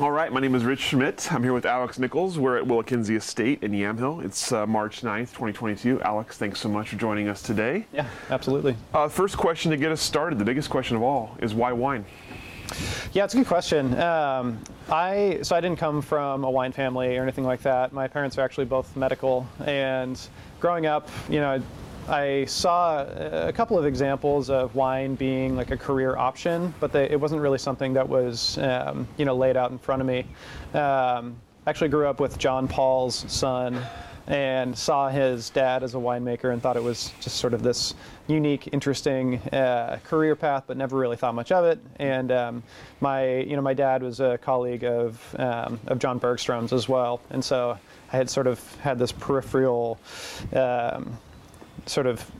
All right, my name is Rich Schmidt. I'm here with Alex Nichols. We're at WillaKenzie Estate in Yamhill. It's uh, March 9th, 2022. Alex, thanks so much for joining us today. Yeah, absolutely. Uh, first question to get us started, the biggest question of all, is why wine? Yeah, it's a good question. Um, I so I didn't come from a wine family or anything like that. My parents are actually both medical, and growing up, you know, I saw a couple of examples of wine being like a career option, but they, it wasn't really something that was um, you know laid out in front of me. Um, actually, grew up with John Paul's son, and saw his dad as a winemaker, and thought it was just sort of this unique, interesting uh, career path, but never really thought much of it. And um, my you know my dad was a colleague of um, of John Bergstrom's as well, and so I had sort of had this peripheral um, sort of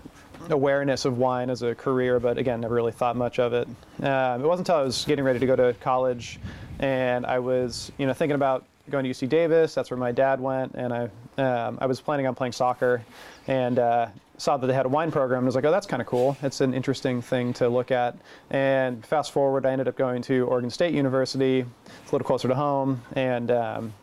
awareness of wine as a career, but again, never really thought much of it. Um, it wasn't until I was getting ready to go to college, and I was, you know, thinking about going to UC Davis. That's where my dad went, and I, um, I was planning on playing soccer, and uh, saw that they had a wine program. And I was like, oh, that's kind of cool. It's an interesting thing to look at. And fast forward, I ended up going to Oregon State University. It's a little closer to home, and um,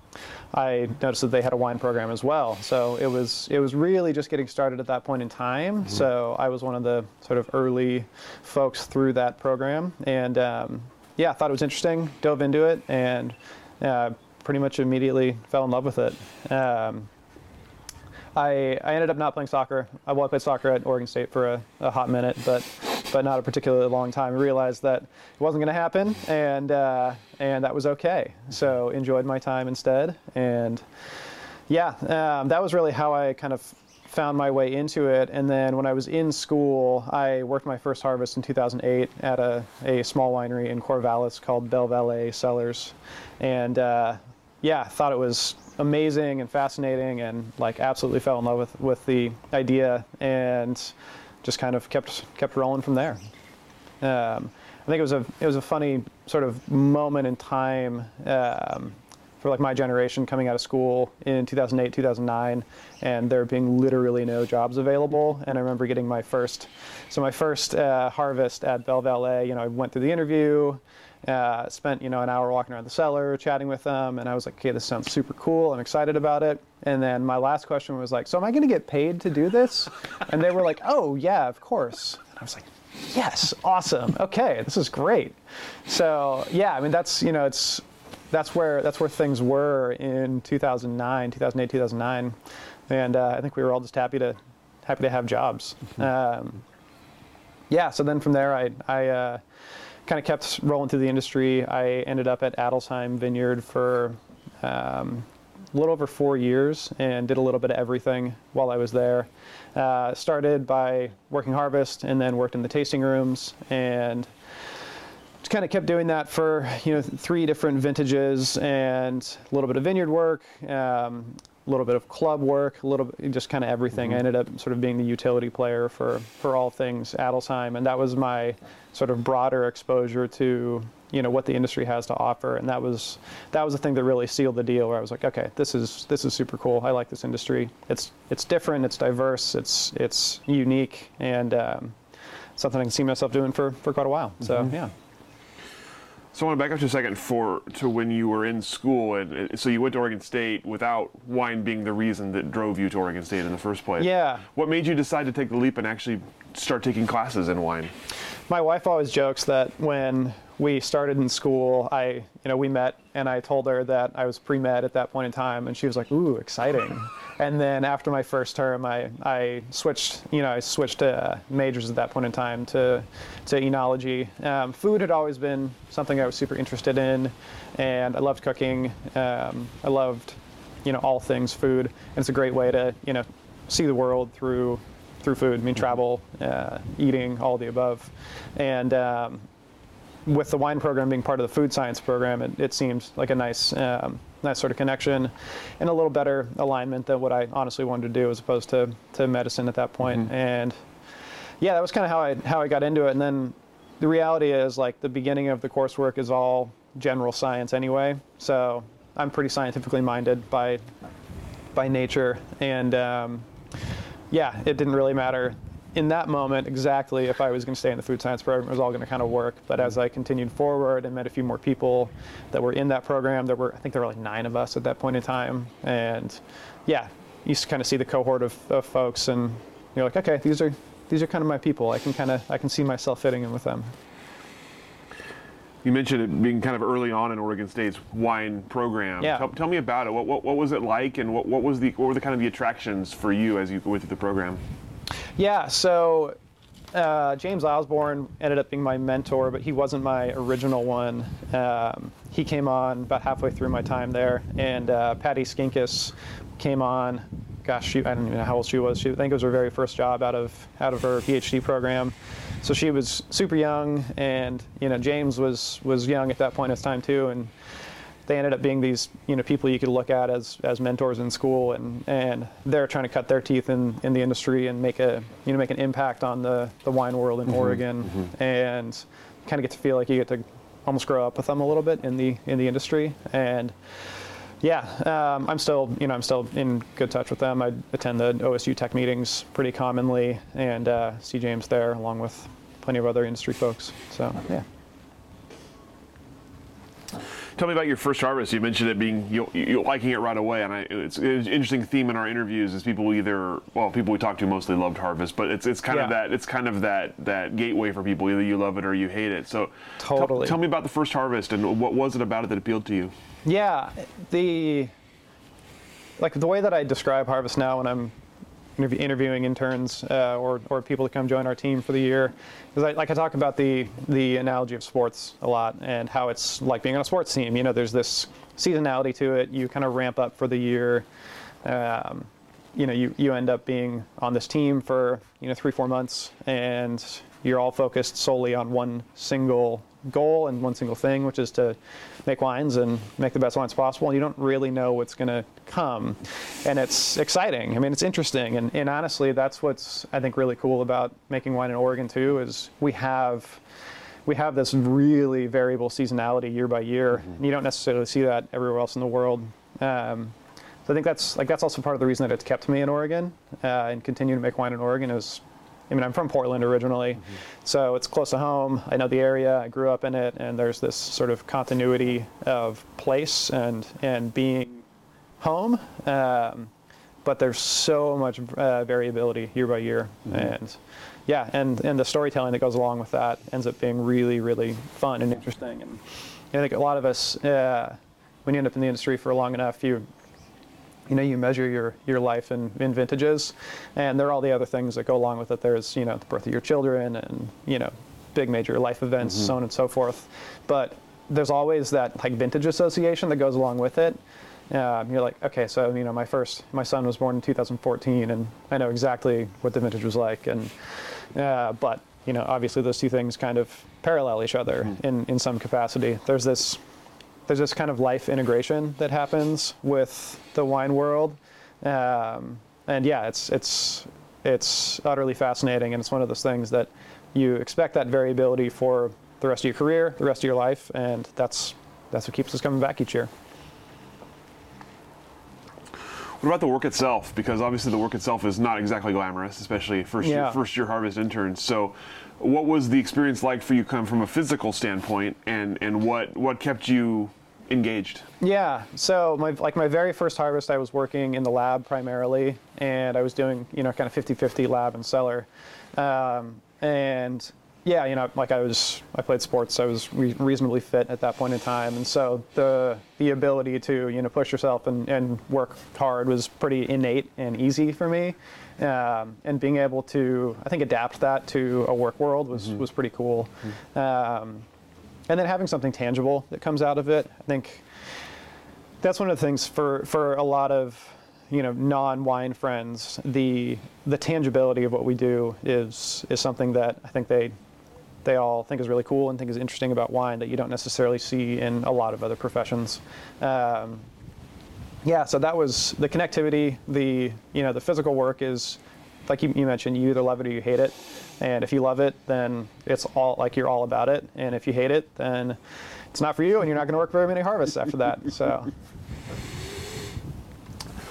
I noticed that they had a wine program as well. So it was it was really just getting started at that point in time. Mm-hmm. So I was one of the sort of early folks through that program, and um, yeah, thought it was interesting. Dove into it, and uh, pretty much immediately fell in love with it. Um, I, I ended up not playing soccer. I, well, I played soccer at Oregon State for a, a hot minute, but but not a particularly long time. Realized that it wasn't going to happen, and uh, and that was okay. So enjoyed my time instead, and yeah, um, that was really how I kind of found my way into it. And then when I was in school, I worked my first harvest in 2008 at a, a small winery in Corvallis called Belle Vallée Cellars, and uh, yeah, thought it was amazing and fascinating, and like absolutely fell in love with with the idea and just kind of kept kept rolling from there. Um, I think it was a it was a funny sort of moment in time um, for like my generation coming out of school in 2008 2009 and there being literally no jobs available and I remember getting my first so my first uh, harvest at Belle Vallée you know I went through the interview uh, spent you know an hour walking around the cellar, chatting with them, and I was like, okay, this sounds super cool. I'm excited about it. And then my last question was like, so am I going to get paid to do this? And they were like, oh yeah, of course. And I was like, yes, awesome. Okay, this is great. So yeah, I mean that's you know it's that's where that's where things were in 2009, 2008, 2009, and uh, I think we were all just happy to happy to have jobs. Mm-hmm. Um, yeah. So then from there, I I. Uh, kind of kept rolling through the industry. I ended up at Adelsheim Vineyard for um, a little over four years and did a little bit of everything while I was there. Uh, started by working harvest and then worked in the tasting rooms and just kind of kept doing that for you know three different vintages and a little bit of vineyard work, um, a little bit of club work, a little bit, just kind of everything. Mm-hmm. I ended up sort of being the utility player for, for all things Adelsheim, and that was my sort of broader exposure to you know what the industry has to offer, and that was that was the thing that really sealed the deal. Where I was like, okay, this is this is super cool. I like this industry. It's it's different. It's diverse. It's it's unique, and um, something I can see myself doing for for quite a while. So mm-hmm. yeah. So I want to back up just a second for to when you were in school, and so you went to Oregon State without wine being the reason that drove you to Oregon State in the first place. Yeah. What made you decide to take the leap and actually start taking classes in wine? My wife always jokes that when we started in school, I, you know, we met and I told her that I was pre-med at that point in time, and she was like, "Ooh, exciting." And then after my first term, I, I switched, you know, I switched to uh, majors at that point in time to, to enology. Um, food had always been something I was super interested in, and I loved cooking. Um, I loved, you know, all things food, and it's a great way to, you know, see the world through through food. I mean, travel, uh, eating, all the above, and um, with the wine program being part of the food science program, it, it seemed like a nice, um, nice sort of connection, and a little better alignment than what I honestly wanted to do as opposed to, to medicine at that point. Mm-hmm. And yeah, that was kind of how I how I got into it. And then the reality is like the beginning of the coursework is all general science anyway, so I'm pretty scientifically minded by by nature, and um, yeah, it didn't really matter in that moment exactly if I was going to stay in the food science program. It was all going to kind of work. But as I continued forward and met a few more people that were in that program, there were I think there were like nine of us at that point in time, and yeah, you kind of see the cohort of, of folks, and you're like, okay, these are these are kind of my people. I can kind of I can see myself fitting in with them. You mentioned it being kind of early on in Oregon State's wine program. Yeah. Tell, tell me about it. What, what, what was it like, and what, what was the what were the kind of the attractions for you as you went through the program? Yeah, so uh, James Osborne ended up being my mentor, but he wasn't my original one. Um, he came on about halfway through my time there, and uh, Patty Skinkis came on. Gosh, she, I don't even know how old she was. She, I think it was her very first job out of out of her PhD program. So she was super young, and you know James was was young at that point in his time too, and they ended up being these you know people you could look at as as mentors in school and and they're trying to cut their teeth in in the industry and make a you know make an impact on the the wine world in Oregon and kind of get to feel like you get to almost grow up with them a little bit in the in the industry and yeah, um, I'm still, you know, I'm still in good touch with them. I attend the OSU Tech meetings pretty commonly, and uh, see James there along with plenty of other industry folks. So yeah. Tell me about your first harvest. You mentioned it being you, you liking it right away, and I, it's, it's an interesting theme in our interviews. Is people either well, people we talk to mostly loved harvest, but it's it's kind of that it's kind of that that gateway for people. Either you love it or you hate it. So tell- Totally. tell me about the first harvest and what was it about it that appealed to you? Yeah, the like the way that I describe Harvest now when I'm interview, interviewing interns uh, or or people to come join our team for the year I, like I talk about the the analogy of sports a lot and how it's like being on a sports team. You know, there's this seasonality to it. You kind of ramp up for the year. Um, you know, you, you end up being on this team for, you know, three, four months and you're all focused solely on one single goal and one single thing, which is to make wines and make the best wines possible. And you don't really know what's going to come. And it's exciting. I mean, it's interesting. And, and honestly, that's what's, I think, really cool about making wine in Oregon too, is we have, we have this really variable seasonality year by year. And you don't necessarily see that everywhere else in the world. Um, so I think that's like that's also part of the reason that it's kept me in Oregon uh, and continue to make wine in Oregon is, I mean, I'm from Portland originally, so it's close to home. I know the area. I grew up in it, and there's this sort of continuity of place and and being home. Um, but there's so much uh, variability year by year, and yeah, and and the storytelling that goes along with that ends up being really really fun and interesting. And I think a lot of us, uh, when you end up in the industry for long enough, you you know, you measure your, your life in, in vintages, and there are all the other things that go along with it. There's, you know, the birth of your children and, you know, big major life events, so on and so forth. But there's always that like vintage association that goes along with it. Um, you're like, okay, so you know, my first, my son was born in 2014, and I know exactly what the vintage was like. And uh, but you know, obviously those two things kind of parallel each other in in some capacity. There's this there's this kind of life integration that happens with the wine world, um, and yeah, it's it's it's utterly fascinating, and it's one of those things that you expect that variability for the rest of your career, the rest of your life, and that's that's what keeps us coming back each year. What about the work itself? Because obviously the work itself is not exactly glamorous, especially first year, first year harvest interns. So, what was the experience like for you, come from a physical standpoint, and and what what kept you engaged? Yeah. So my like my very first harvest, I was working in the lab primarily, and I was doing you know kind of 50-50 lab and cellar, um, and yeah, you know like I was I played sports, so I was re- reasonably fit at that point in time, and so the the ability to you know push yourself and, and work hard was pretty innate and easy for me. Um, and being able to, I think, adapt that to a work world was, was pretty cool. Um, and then having something tangible that comes out of it, I think that's one of the things for for a lot of you know non-wine friends the the tangibility of what we do is is something that I think they they all think is really cool and think is interesting about wine that you don't necessarily see in a lot of other professions. Um, yeah, so that was the connectivity. The you know the physical work is like you, you mentioned. You either love it or you hate it. And if you love it, then it's all like you're all about it. And if you hate it, then it's not for you, and you're not going to work very many harvests after that. So.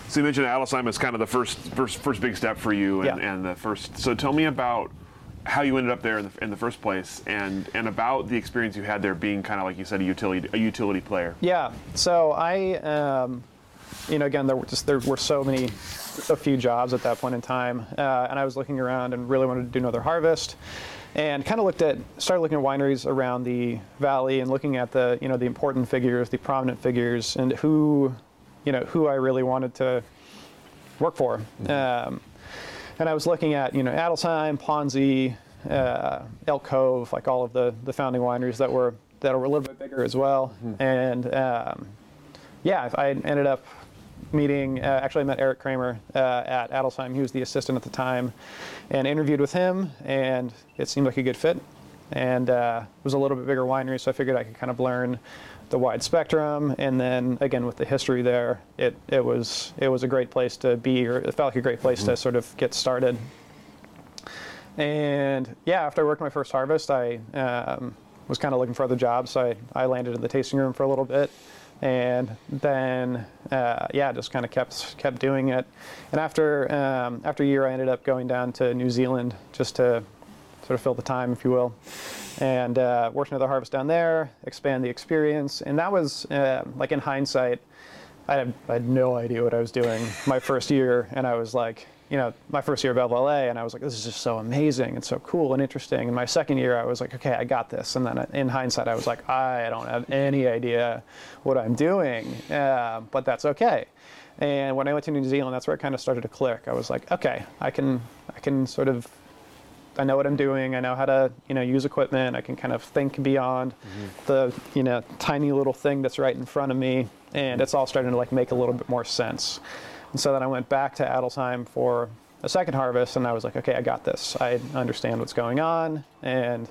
So you mentioned Adelsheim as kind of the first first first big step for you, and, Yeah. and the first. So tell me about how you ended up there in the, in the first place, and and about the experience you had there, being kind of like you said, a utility a utility player. Yeah. So I, um, you know, again, there were just there were so many, a few jobs at that point in time, uh, and I was looking around and really wanted to do another harvest, and kind of looked at started looking at wineries around the valley and looking at the you know the important figures, the prominent figures, and who, you know, who I really wanted to work for. Um, and I was looking at you know Adelsheim, Ponzi, uh, Elk Cove, like all of the the founding wineries that were that were a little bit bigger as well. And um, yeah, I ended up meeting. Uh, actually, I met Eric Kramer uh, at Adelsheim. He was the assistant at the time, and interviewed with him, and it seemed like a good fit. And uh, it was a little bit bigger winery, so I figured I could kind of learn the wide spectrum. And then again, with the history there, it it was it was a great place to be, or it felt like a great place to sort of get started. And yeah, after I worked my first harvest, I um, was kind of looking for other jobs. So I, I landed in the tasting room for a little bit, and then uh, yeah, just kind of kept kept doing it. And after um, after a year, I ended up going down to New Zealand just to sort of fill the time, if you will, and uh, another harvest down there, expand the experience. And that was uh, like in hindsight, I had, I had no idea what I was doing my first year, and I was like, you know, my first year of LLA, and I was like, this is just so amazing and so cool and interesting. And my second year, I was like, okay, I got this. And then in hindsight, I was like, I don't have any idea what I'm doing, uh, but that's okay. And when I went to New Zealand, that's where it kind of started to click. I was like, okay, I can, I can sort of I know what I'm doing. I know how to, you know, use equipment. I can kind of think beyond the, you know, tiny little thing that's right in front of me, and it's all starting to like make a little bit more sense. And so then I went back to Adelsheim for a second harvest, and I was like, okay, I got this. I understand what's going on, and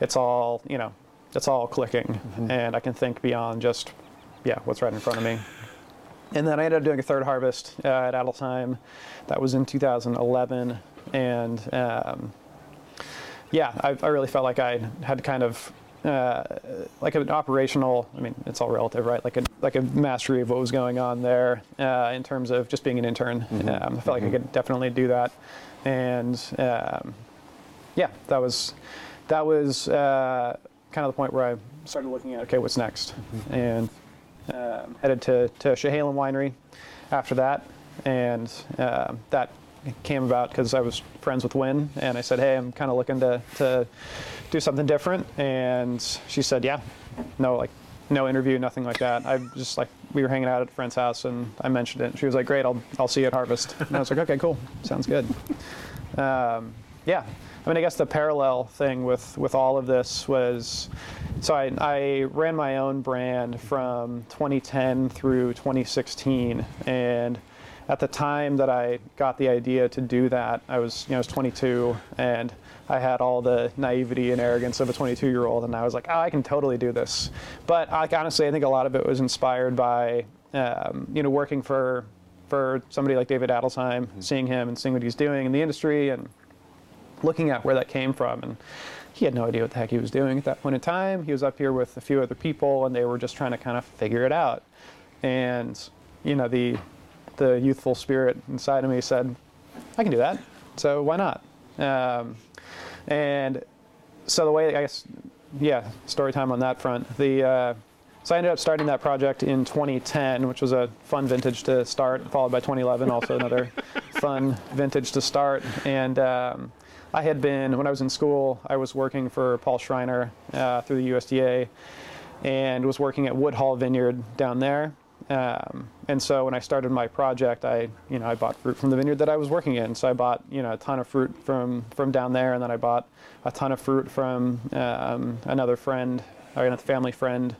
it's all, you know, it's all clicking, and I can think beyond just, yeah, what's right in front of me. And then I ended up doing a third harvest uh, at Adelsheim. That was in 2011, and um, yeah, I, I really felt like I had kind of uh, like an operational. I mean, it's all relative, right? Like a like a mastery of what was going on there uh, in terms of just being an intern. Um, I felt like I could definitely do that, and um, yeah, that was that was uh, kind of the point where I started looking at okay, what's next, and um, headed to to Chehalem Winery after that, and uh, that came about because I was friends with Wynne, and I said, hey, I'm kind of looking to to do something different, and she said, yeah, no, like no interview, nothing like that. I just like we were hanging out at a friend's house, and I mentioned it, she was like, great, I'll I'll see you at Harvest, and I was like, okay, cool, sounds good. Um, yeah, I mean, I guess the parallel thing with with all of this was, so I I ran my own brand from 2010 through 2016, and at the time that I got the idea to do that, I was you know I was 22 and I had all the naivety and arrogance of a 22 year old, and I was like, oh, I can totally do this. But like honestly, I think a lot of it was inspired by um, you know working for for somebody like David Adelsheim, seeing him and seeing what he's doing in the industry and looking at where that came from and he had no idea what the heck he was doing at that point in time. He was up here with a few other people and they were just trying to kind of figure it out. And you know, the the youthful spirit inside of me said, I can do that. So why not? Um, and so the way I guess, yeah, story time on that front. The uh, so I ended up starting that project in 2010, which was a fun vintage to start, followed by 2011, also another fun vintage to start. And um, I had been when I was in school, I was working for Paul Schreiner uh, through the USDA, and was working at Woodhall Vineyard down there. Um, and so when I started my project, I, you know, I bought fruit from the vineyard that I was working in. So I bought, you know, a ton of fruit from from down there, and then I bought a ton of fruit from um, another friend, or another family friend,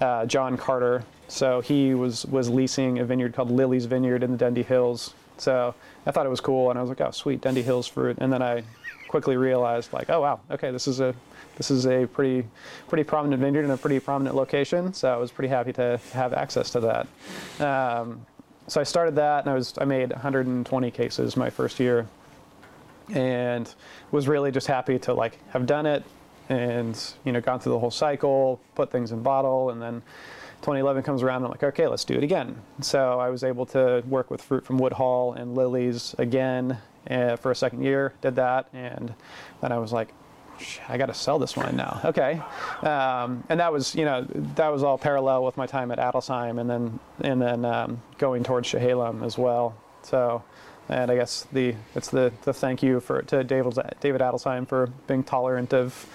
uh, John Carter. So he was was leasing a vineyard called Lily's Vineyard in the Dundee Hills. So I thought it was cool, and I was like, oh, sweet, Dundee Hills fruit. And then I quickly realized like, oh wow, okay, this is a this is a pretty pretty prominent vineyard in a pretty prominent location. So I was pretty happy to have access to that. Um, so I started that, and I was I made 120 cases my first year, and was really just happy to like have done it, and you know gone through the whole cycle, put things in bottle, and then 2011 comes around. And I'm like, okay, let's do it again. So I was able to work with fruit from Woodhall and Lily's again uh, for a second year. Did that, and then I was like, I got to sell this wine now. Okay, um, and that was you know that was all parallel with my time at Adelsheim, and then and then um, going towards Chehalem as well. So, and I guess the it's the the thank you for to David David Adelsheim for being tolerant of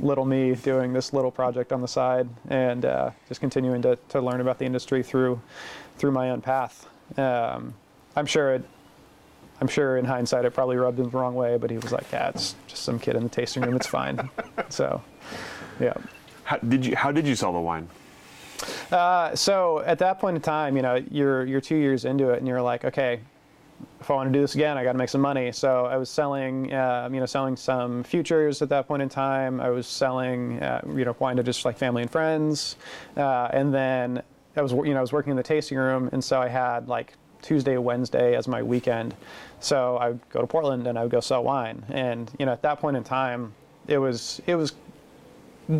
little me doing this little project on the side and uh, just continuing to, to learn about the industry through through my own path. Um, I'm sure it I'm sure in hindsight it probably rubbed him the wrong way, but he was like, "Yeah, it's just some kid in the tasting room. It's fine." so, yeah. How did you How did you sell the wine? Uh, so at that point in time, you know, you're you're two years into it, and you're like, okay, if I want to do this again, I got to make some money. So I was selling, uh, you know, selling some futures at that point in time. I was selling, uh, you know, wine to just like family and friends, uh, and then I was, you know, I was working in the tasting room, and so I had like Tuesday, Wednesday as my weekend. So I would go to Portland and I would go sell wine. And you know, at that point in time, it was it was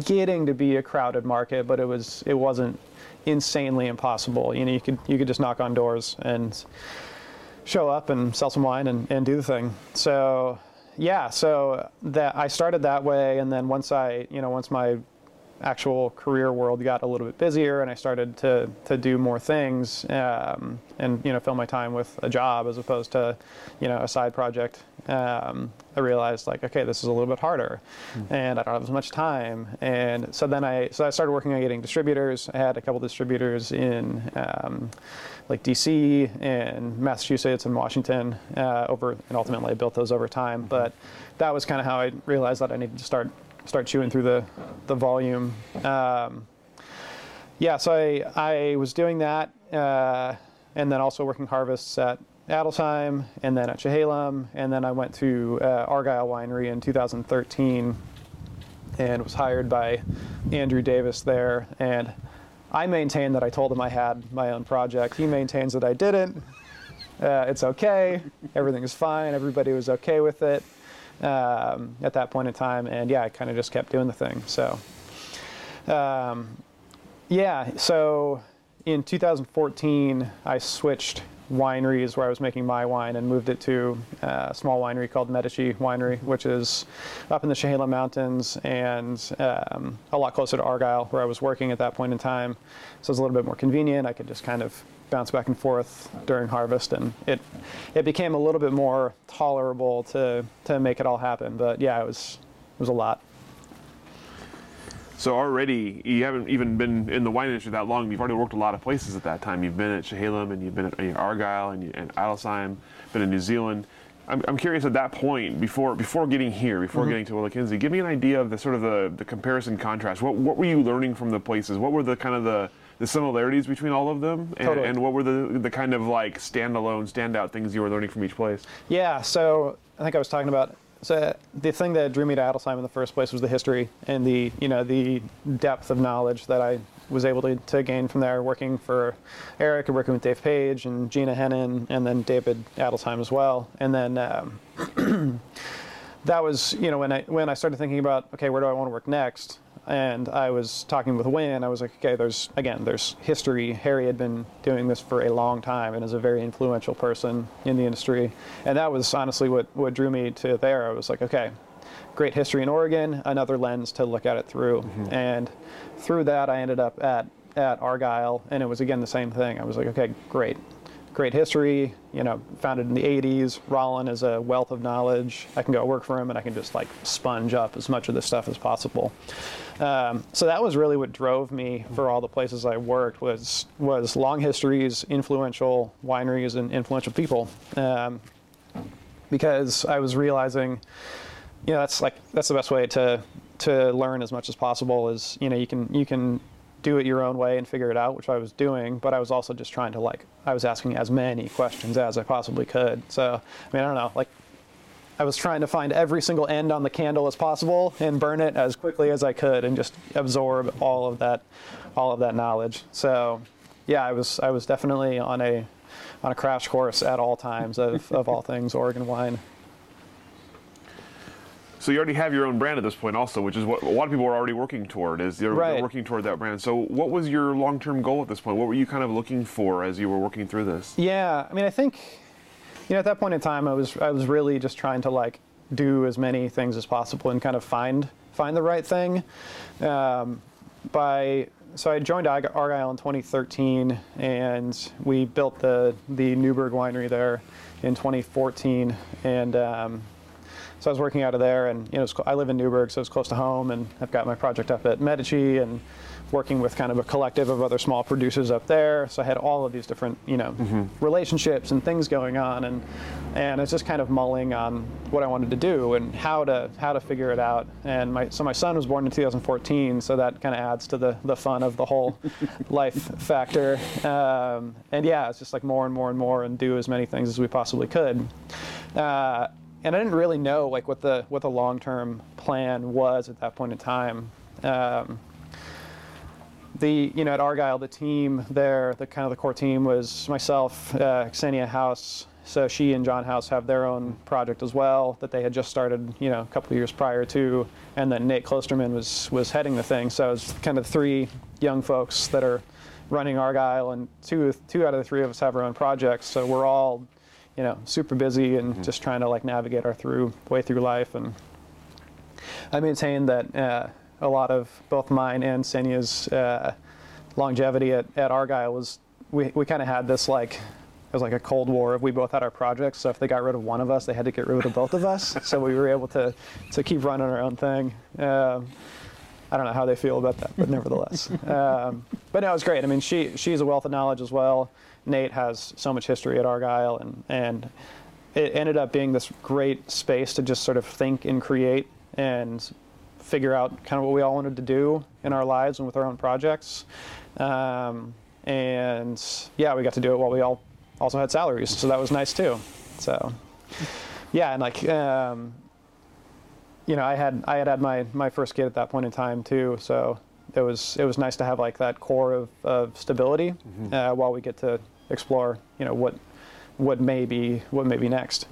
getting to be a crowded market, but it was it wasn't insanely impossible. You know, you could you could just knock on doors and show up and sell some wine and, and do the thing. So yeah, so that I started that way, and then once I you know once my actual career world got a little bit busier and I started to, to do more things um, and you know fill my time with a job as opposed to you know a side project um, I realized like okay this is a little bit harder mm-hmm. and I don't have as much time and so then I so I started working on getting distributors I had a couple distributors in um, like DC and Massachusetts and Washington uh, over and ultimately I built those over time mm-hmm. but that was kind of how I realized that I needed to start start chewing through the, the volume. Um, yeah, so I, I was doing that uh, and then also working harvests at Adelsheim and then at Chehalem. And then I went to uh, Argyle Winery in 2013 and was hired by Andrew Davis there. And I maintain that I told him I had my own project. He maintains that I didn't. Uh, it's okay. Everything is fine. Everybody was okay with it um, at that point in time. And yeah, I kind of just kept doing the thing. So, um, yeah, so in 2014, I switched wineries where I was making my wine and moved it to a small winery called Medici Winery, which is up in the Chehalem Mountains and um, a lot closer to Argyle, where I was working at that point in time. So it was a little bit more convenient. I could just kind of bounce back and forth during harvest, and it it became a little bit more tolerable to to make it all happen. But yeah, it was it was a lot. So already you haven't even been in the wine industry that long. You've already worked a lot of places at that time. You've been at Chehalem and you've been at Argyle and, you, and Adelsheim, been in New Zealand. I'm, I'm curious at that point, before before getting here, before mm-hmm. getting to Willa give me an idea of the sort of the, the comparison contrast. What what were you learning from the places? What were the kind of the the similarities between all of them, and, totally. and what were the the kind of like standalone, standout things you were learning from each place? Yeah, so I think I was talking about so the thing that drew me to Adelsheim in the first place was the history and the you know the depth of knowledge that I was able to, to gain from there, working for Eric and working with Dave Paige and Gina Hennen, and then David Adelsheim as well, and then. Um, that was, you know, when I when I started thinking about, okay, where do I want to work next? And I was talking with Wynne. I was like, okay, there's again, there's history. Harry had been doing this for a long time and is a very influential person in the industry, and that was honestly what what drew me to there. I was like, okay, great history in Oregon, another lens to look at it through, mm-hmm. and through that, I ended up at at Argyle, and it was again the same thing. I was like, okay, great great history, you know, founded in the 80s. Rollin is a wealth of knowledge. I can go work for him and I can just like sponge up as much of this stuff as possible. Um, so that was really what drove me for all the places I worked was was long histories, influential wineries, and influential people. Um, because I was realizing, you know, that's like that's the best way to to learn as much as possible. Is you know you can you can do it your own way and figure it out, which I was doing, but I was also just trying to like I was asking as many questions as I possibly could. So I mean I don't know like I was trying to find every single end on the candle as possible and burn it as quickly as I could and just absorb all of that, all of that knowledge. So, yeah, I was I was definitely on a on a crash course at all times of, of all things Oregon wine. So you already have your own brand at this point, also, which is what a lot of people are already working toward. Is they're, Right. they're working toward that brand. So what was your long-term goal at this point? What were you kind of looking for as you were working through this? Yeah, I mean, I think, you know, at that point in time, I was I was really just trying to like do as many things as possible and kind of find find the right thing. Um, by so I joined Argyle in 2013, and we built the the Newberg winery there in 2014, and. Um, so I was working out of there, and you know, I live in Newberg, so it's close to home, and I've got my project up at Medici, and working with kind of a collective of other small producers up there. So I had all of these different, you know, relationships and things going on, and and it's just kind of mulling on what I wanted to do and how to how to figure it out. And my so my son was born in 2014, so that kind of adds to the the fun of the whole life factor. Um, and yeah, it's just like more and more and more, and do as many things as we possibly could. Uh, and I didn't really know like what the what the long term plan was at that point in time. Um, the you know at Argyle, the team there, the kind of the core team was myself, uh, Ksenija House. So she and John House have their own project as well that they had just started, you know, a couple of years prior to, and then Nate Klosterman was was heading the thing. So it's kind of three young folks that are running Argyle, and two two out of the three of us have our own projects. So we're all, you know, super busy and just trying to like navigate our through way through life and I maintain that uh, a lot of both mine and Ksenija's uh, longevity at, at Argyle was we, we kind of had this like it was like a cold war if we both had our projects so if they got rid of one of us they had to get rid of both of us. So we were able to to keep running our own thing. Um, I don't know how they feel about that but nevertheless. Um, but no it was great. I mean she she's a wealth of knowledge as well. Nate has so much history at Argyle and and it ended up being this great space to just sort of think and create and figure out kind of what we all wanted to do in our lives and with our own projects. Um, and yeah, we got to do it while we all also had salaries, so that was nice too. So yeah, and like um, you know, I had I had had my my first kid at that point in time too, so it was it was nice to have like that core of, of stability uh, while we get to explore, you know, what what may be what may be next.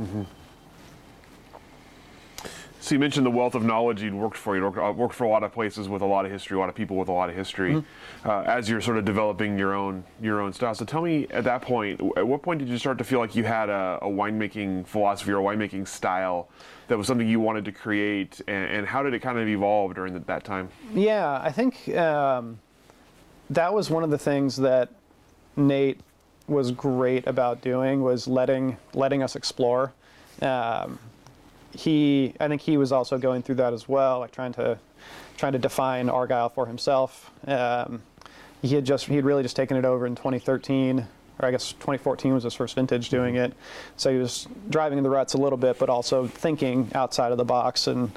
So you mentioned the wealth of knowledge you'd worked for. You worked, uh, worked for a lot of places with a lot of history, a lot of people with a lot of history, uh, as you're sort of developing your own your own style. So tell me, at that point, at what point did you start to feel like you had a, a winemaking philosophy or a winemaking style that was something you wanted to create, and, and how did it kind of evolve during the, that time? Yeah, I think um, that was one of the things that Nate was great about doing was letting letting us explore. Um, he, I think he was also going through that as well, like trying to trying to define Argyle for himself. Um, he had just he had really just taken it over in 2013 or I guess 2014 was his first vintage doing it. So he was driving in the ruts a little bit, but also thinking outside of the box. And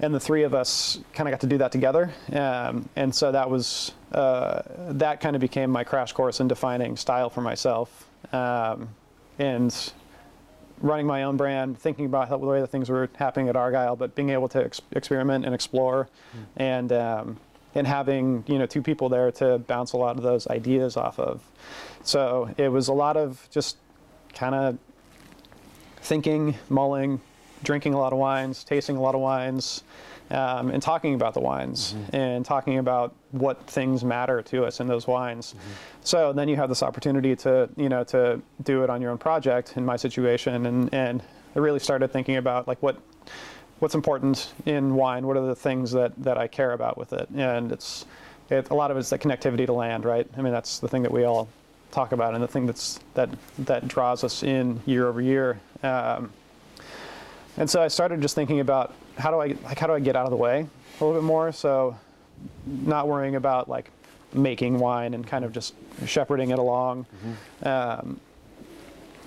and the three of us kind of got to do that together. Um, and so that was uh, that kind of became my crash course in defining style for myself. Um, and running my own brand, thinking about the way that things were happening at Argyle, but being able to ex- experiment and explore, and um, and having you know two people there to bounce a lot of those ideas off of. So it was a lot of just kind of thinking, mulling, drinking a lot of wines, tasting a lot of wines, um, and talking about the wines and talking about what things matter to us in those wines. So then you have this opportunity to you know to do it on your own project. In my situation, and and I really started thinking about like what what's important in wine. What are the things that that I care about with it? And it's it, a lot of it's the connectivity to land, right? I mean that's the thing that we all talk about, and the thing that's that that draws us in year over year. Um, and so I started just thinking about how do I like how do I get out of the way a little bit more. So not worrying about like making wine and kind of just shepherding it along, um,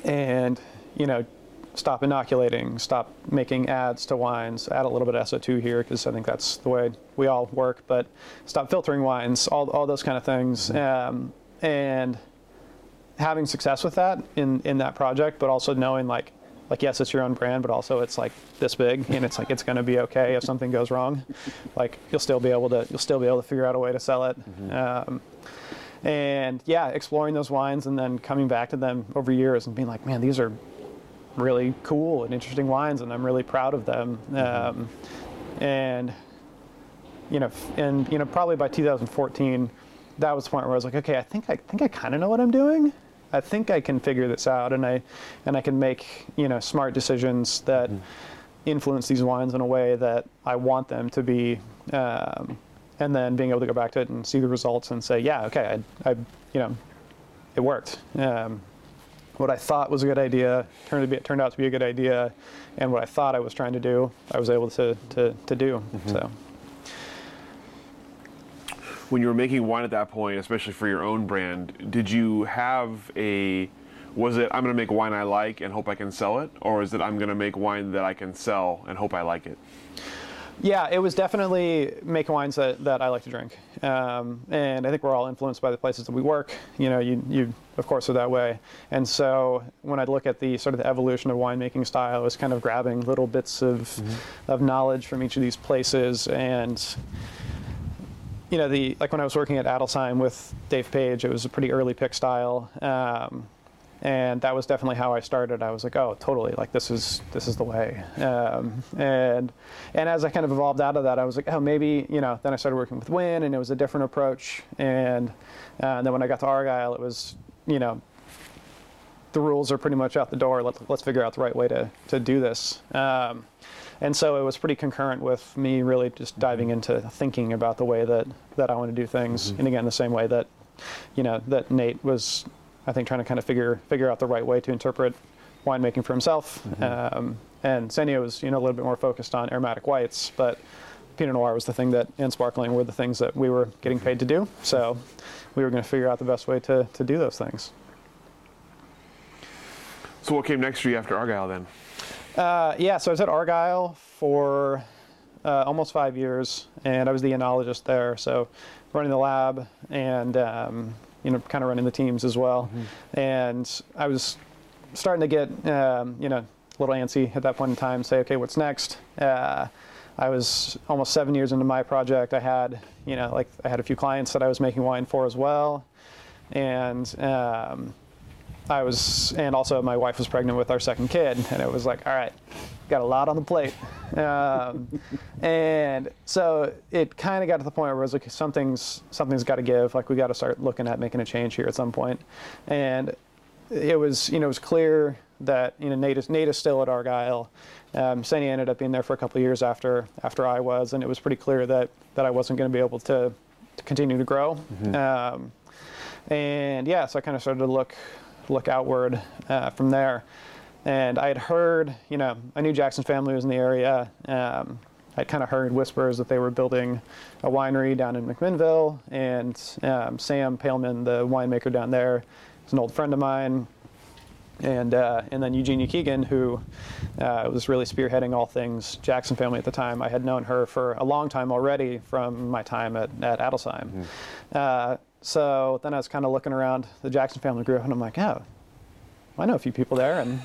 and you know stop inoculating, stop making ads to wines, add a little bit of SO2 here because I think that's the way we all work, but stop filtering wines, all, all those kind of things. Um, and having success with that in, in that project, but also knowing like like yes, it's your own brand, but also it's like this big, and it's like it's going to be okay if something goes wrong. Like you'll still be able to you'll still be able to figure out a way to sell it. Um, and yeah, exploring those wines and then coming back to them over years and being like, man, these are really cool and interesting wines, and I'm really proud of them. Um, and you know, and you know, probably by 2014, that was the point where I was like, okay, I think I think I kind of know what I'm doing. I think I can figure this out, and I and I can make you know smart decisions that influence these wines in a way that I want them to be. Um, and then being able to go back to it and see the results and say, yeah, okay, I, I you know, it worked. Um, what I thought was a good idea turned, to be, turned out to be a good idea, and what I thought I was trying to do, I was able to, to, to do. So, when you were making wine at that point, especially for your own brand, did you have a was it I'm going to make wine I like and hope I can sell it or is it I'm going to make wine that I can sell and hope I like it? yeah, it was definitely making wines that, that I like to drink. Um, and I think we're all influenced by the places that we work. You know, you, you of course are that way. And so when I look at the sort of the evolution of winemaking style, I was kind of grabbing little bits of, of knowledge from each of these places and you know, the like when I was working at Adelsheim with Dave Paige, it was a pretty early pick style, um, and that was definitely how I started. I was like, oh, totally, like this is this is the way. Um, and and as I kind of evolved out of that, I was like, oh, maybe you know. Then I started working with Wynne, and it was a different approach. And, uh, and then when I got to Argyle, it was you know. The rules are pretty much out the door. Let's, let's figure out the right way to, to do this. Um, and so it was pretty concurrent with me really just diving into thinking about the way that, that I want to do things. And again, the same way that, you know, that Nate was, I think, trying to kind of figure figure out the right way to interpret winemaking for himself. Um, and Ksenija was, you know, a little bit more focused on aromatic whites, but Pinot Noir was the thing that, and sparkling were the things that we were getting paid to do. So we were going to figure out the best way to, to do those things. So what came next for you after Argyle then? Uh, yeah, so I was at Argyle for uh, almost five years, and I was the enologist there. So running the lab and um, you know kind of running the teams as well. And I was starting to get um, you know a little antsy at that point in time. Say, okay, what's next? Uh, I was almost seven years into my project. I had you know like I had a few clients that I was making wine for as well, and um, I was, and also my wife was pregnant with our second kid, and it was like, all right, got a lot on the plate. Um, and so it kind of got to the point where it was like, something's something's got to give. Like we got to start looking at making a change here at some point. And it was, you know, it was clear that you know Nate is, Nate is still at Argyle. Um, Ksenija ended up being there for a couple of years after after I was, and it was pretty clear that that I wasn't going to be able to, to continue to grow. Um, and yeah, so I kind of started to look look outward uh, from there. And I had heard, you know, I knew Jackson's family was in the area. Um, I'd kind of heard whispers that they were building a winery down in McMinnville, and um, Sam Paleman, the winemaker down there, is an old friend of mine. And uh, and then Eugenia Keegan, who uh, was really spearheading all things Jackson family at the time. I had known her for a long time already from my time at, at Adelsheim. Uh, so then I was kind of looking around the Jackson family group, and I'm like, oh, I know a few people there, and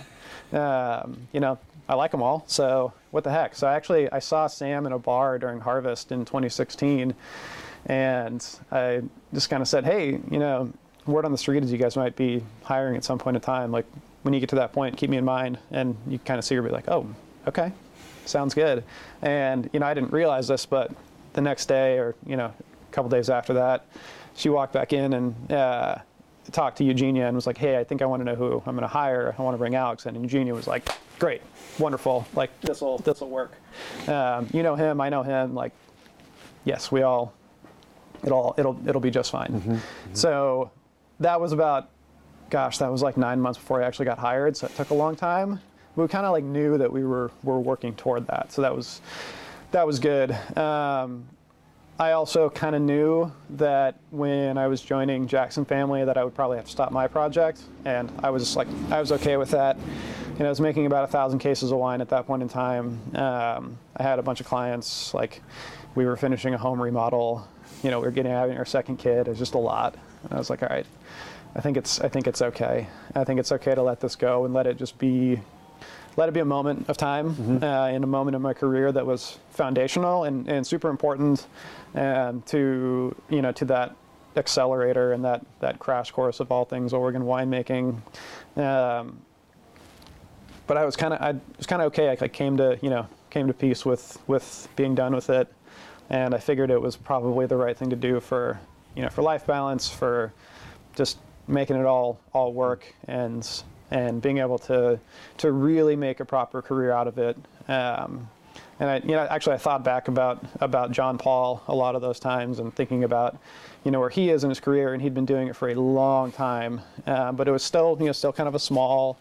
um, you know, I like them all. So what the heck? So actually, I saw Sam in a bar during Harvest in 2016, and I just kind of said, hey, you know, word on the street is you guys might be hiring at some point in time. Like when you get to that point, keep me in mind. And you kind of see her be like, oh, okay, sounds good. And you know, I didn't realize this, but the next day, or you know, a couple days after that, she walked back in and uh, talked to Eugenia and was like, "Hey, I think I want to know who I'm going to hire. I want to bring Alex. And Eugenia was like, "Great, wonderful. Like this will this will work. Um, you know him, I know him. Like, yes, we all it'll it'll it'll be just fine." So that was about, gosh, that was like nine months before I actually got hired. So it took a long time. We kind of like knew that we were were working toward that. So that was that was good. Um, I also kind of knew that when I was joining Jackson Family that I would probably have to stop my project, and I was like, I was okay with that. You know, I was making about a thousand cases of wine at that point in time. Um, I had a bunch of clients. Like, we were finishing a home remodel. You know, we were getting having our second kid. It was just a lot, and I was like, all right, I think it's I think it's okay. I think it's okay to let this go and let it just be let it be a moment of time uh, in a moment in my career that was foundational and, and super important um, to you know to that accelerator and that that crash course of all things Oregon winemaking. Um, but I was kind of I was kind of okay. I, I came to you know came to peace with with being done with it, and I figured it was probably the right thing to do for you know for life balance for just making it all all work and and being able to to really make a proper career out of it. Um, and I, you know, actually, I thought back about about John Paul a lot of those times, and thinking about, you know, where he is in his career, and he'd been doing it for a long time, uh, but it was still, you know, still kind of a small,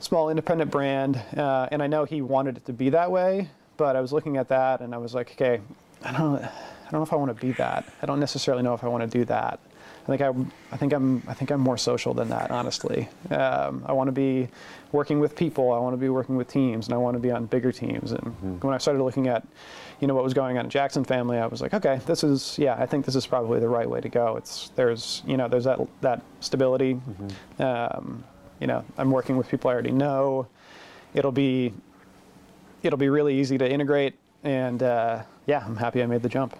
small independent brand, uh, and I know he wanted it to be that way, but I was looking at that, and I was like, okay, I don't, I don't know if I want to be that. I don't necessarily know if I want to do that. I think I, I think I'm, I think I'm more social than that, honestly. Um, I want to be working with people. I want to be working with teams, and I want to be on bigger teams. And when I started looking at, you know, what was going on in Jackson family, I was like, okay, this is, yeah, I think this is probably the right way to go. It's there's, you know, there's that that stability. Um, you know, I'm working with people I already know. It'll be, it'll be really easy to integrate, and uh, yeah, I'm happy I made the jump.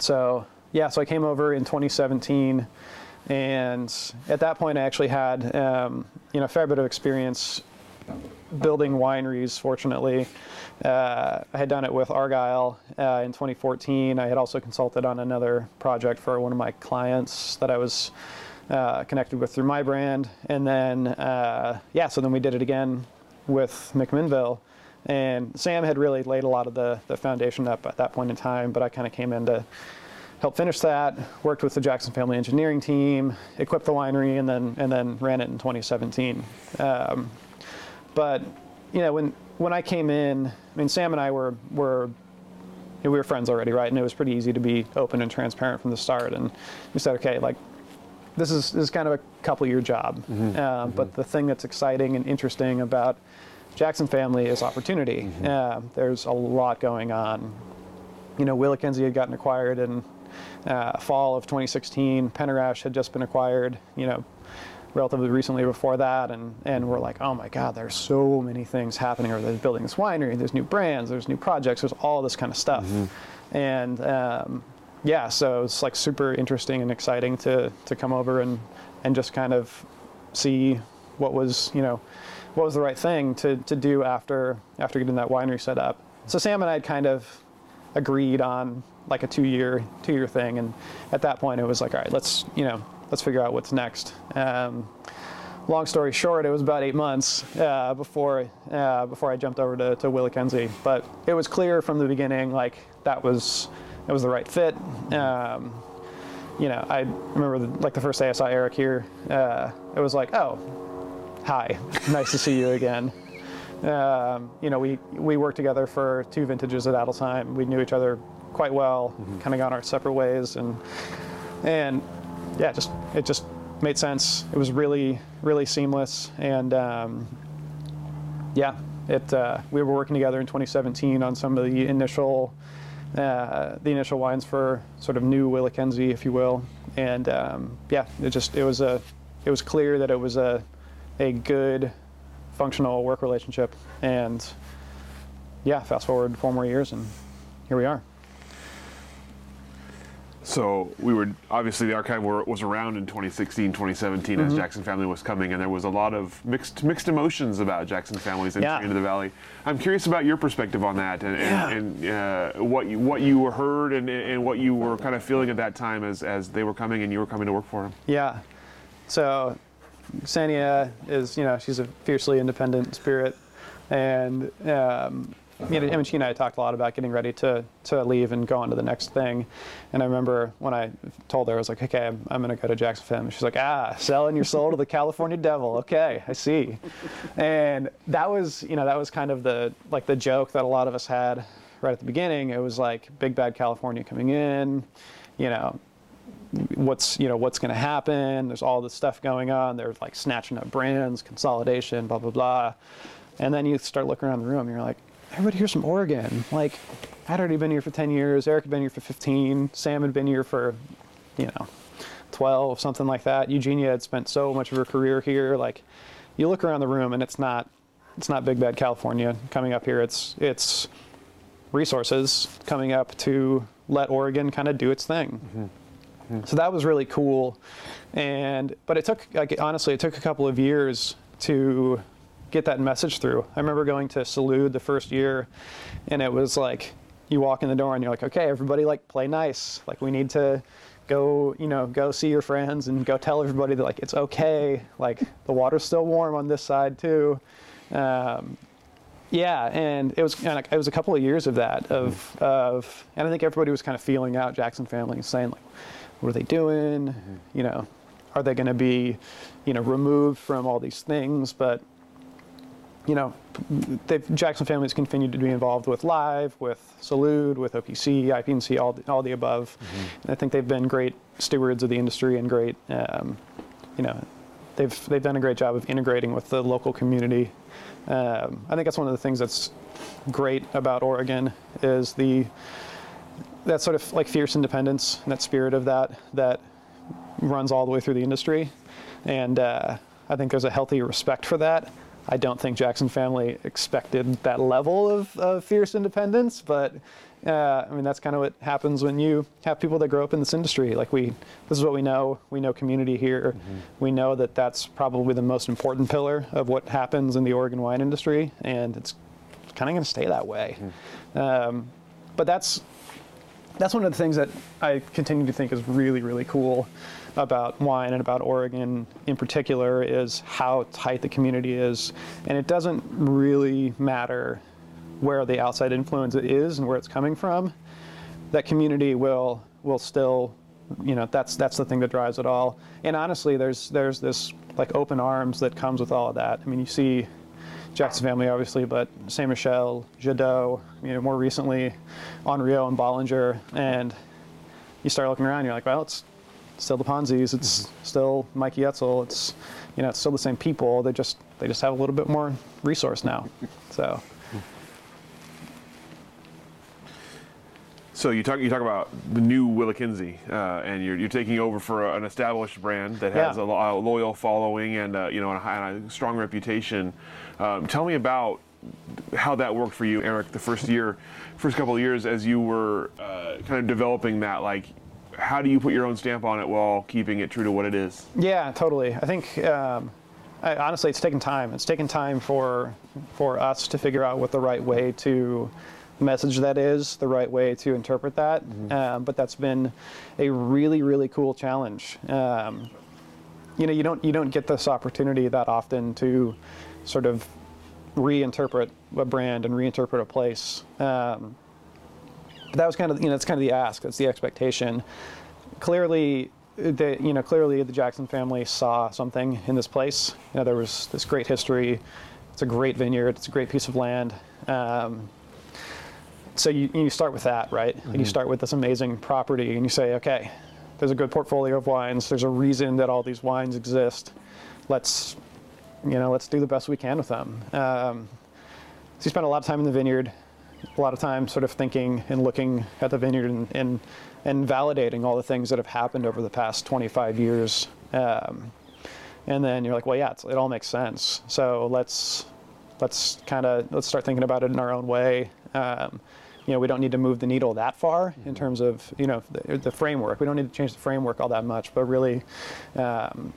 So yeah, so I came over in 2017, and at that point I actually had um, you know a fair bit of experience building wineries. Fortunately, uh, I had done it with Argyle uh, in 2014. I had also consulted on another project for one of my clients that I was uh, connected with through my brand, and then uh, yeah, so then we did it again with McMinnville. And Sam had really laid a lot of the, the foundation up at that point in time, but I kind of came in to help finish that, worked with the Jackson Family Engineering team, equipped the winery, and then and then ran it in 2017. Um, but you know, when when I came in, I mean, Sam and I were were you know, we were friends already, right? And it was pretty easy to be open and transparent from the start. And we said, okay, like this is this is kind of a couple year job, uh, but the thing that's exciting and interesting about Jackson Family is opportunity. Uh, there's a lot going on. You know, WillaKenzie had gotten acquired in uh, fall of 2016. Penner-Ash had just been acquired. You know, relatively recently before that, and and we're like, oh my God, there's so many things happening. Or there's building this winery, there's new brands, there's new projects, there's all this kind of stuff, and um, yeah, so it's like super interesting and exciting to to come over and and just kind of see what was you know what was the right thing to to do after after getting that winery set up. So Sam and I had kind of agreed on like a two year two year thing, and at that point it was like, all right, let's you know let's figure out what's next. Um, long story short, it was about eight months uh, before uh, before I jumped over to, to WillaKenzie. But it was clear from the beginning, like that was it was the right fit. Um, you know, I remember the, like the first day I saw Eric here, uh, it was like, oh, hi, nice to see you again. Um, you know, we we worked together for two vintages at Adelsheim. We knew each other quite well, kind of gone our separate ways, and and yeah, just it just made sense. It was really really seamless, and um, yeah, it uh, we were working together in 2017 on some of the initial uh, the initial wines for sort of new WillaKenzie, if you will, and um, yeah, it just it was a it was clear that it was a a good functional work relationship, and yeah, fast forward four more years, and here we are. So we were obviously the archive were, was around in 2016, 2017 Mm-hmm. as Jackson Family was coming, and there was a lot of mixed mixed emotions about Jackson Family's entry Yeah. into the valley. I'm curious about your perspective on that, and, Yeah. and, and uh, what you, what you heard and, and what you were kind of feeling at that time as as they were coming and you were coming to work for them. Yeah. So Ksenija is, you know, she's a fiercely independent spirit. And, um, you know, I mean, she and I talked a lot about getting ready to, to leave and go on to the next thing. And I remember when I told her, I was like, okay, I'm, I'm going to go to Jackson Fam. She's like, ah, selling your soul to the California devil. Okay, I see. And that was, you know, that was kind of the, like the joke that a lot of us had right at the beginning. It was like big bad California coming in, you know, what's you know what's going to happen. There's all this stuff going on. They're like snatching up brands consolidation blah blah blah. And then you start looking around the room and you're like everybody here's from oregon. Like i'd already been here for 10 years. Eric had been here for 15 sam had been here for you know 12 something like that. Eugenia had spent so much of her career here. Like you look around the room and it's not it's not big bad California coming up here. It's it's resources coming up to let Oregon kind of do its thing. Mm-hmm. So that was really cool, and but it took like honestly it took a couple of years to get that message through. I remember going to Salud the first year, and it was like you walk in the door and you're like, okay, everybody like play nice. Like we need to go, you know, go see your friends and go tell everybody that like it's okay. Like the water's still warm on this side too. Um, yeah, and it was kind of, it was a couple of years of that of of, and I think everybody was kind of feeling out Jackson family and saying like, what are they doing? Mm-hmm. You know, are they going to be, you know, removed from all these things? But you know, Jackson families continued to be involved with Live, with Salud, with OPC, IPNC, all the, all the above. Mm-hmm. I think they've been great stewards of the industry and great, um, you know, they've they've done a great job of integrating with the local community. Um, I think that's one of the things that's great about Oregon is the that sort of like fierce independence and that spirit of that that runs all the way through the industry, and uh, I think there's a healthy respect for that. I don't think Jackson family expected that level of, of fierce independence, but uh, I mean that's kind of what happens when you have people that grow up in this industry. Like we, this is what we know. We know community here. Mm-hmm. We know that that's probably the most important pillar of what happens in the Oregon wine industry, and it's kind of going to stay that way. Mm-hmm. Um, but that's that's one of the things that I continue to think is really really cool about wine and about Oregon in particular is how tight the community is. And it doesn't really matter where the outside influence is and where it's coming from. That community will will still, you know, that's that's the thing that drives it all. And honestly, there's there's this like open arms that comes with all of that. I mean, you see Jackson family, obviously, but Saint Michelle, Jadot, you know, more recently, Henriot and Bollinger, and you start looking around, you're like, well, it's still the Ponzis. It's mm-hmm. still Mikey Etzel. It's you know it's still the same people. They just they just have a little bit more resource now. So. So you talk you talk about the new WillaKenzie, uh, and you're, you're taking over for an established brand that has yeah. a, a, loyal following and uh, you know a, a, strong reputation. Um, tell me about how that worked for you, Eric. The first year, first couple of years, as you were uh, kind of developing that, like how do you put your own stamp on it while keeping it true to what it is? Yeah, totally. I think um, I, honestly, it's taken time. It's taken time for for us to figure out what the right way to message that is, the right way to interpret that. Mm-hmm. Um, but that's been a really, really cool challenge. Um, you know, you don't you don't get this opportunity that often to sort of reinterpret a brand and reinterpret a place. Um, but that was kind of you know that's kind of the ask. That's the expectation. Clearly, the you know clearly the Jackson family saw something in this place. You know there was this great history. It's a great vineyard. It's a great piece of land. Um, so you, you start with that, right? Mm-hmm. And you start with this amazing property, and you say, okay, there's a good portfolio of wines. There's a reason that all these wines exist. Let's, you know, let's do the best we can with them. Um, so you spend a lot of time in the vineyard a lot of time sort of thinking and looking at the vineyard and, and, and validating all the things that have happened over the past 25 years. Um, and then you're like, well, yeah, it all makes sense. So let's let's kind of let's start thinking about it in our own way. Um, you know, we don't need to move the needle that far in mm-hmm. terms of you know the, the, framework. We don't need to change the framework all that much, but really, um,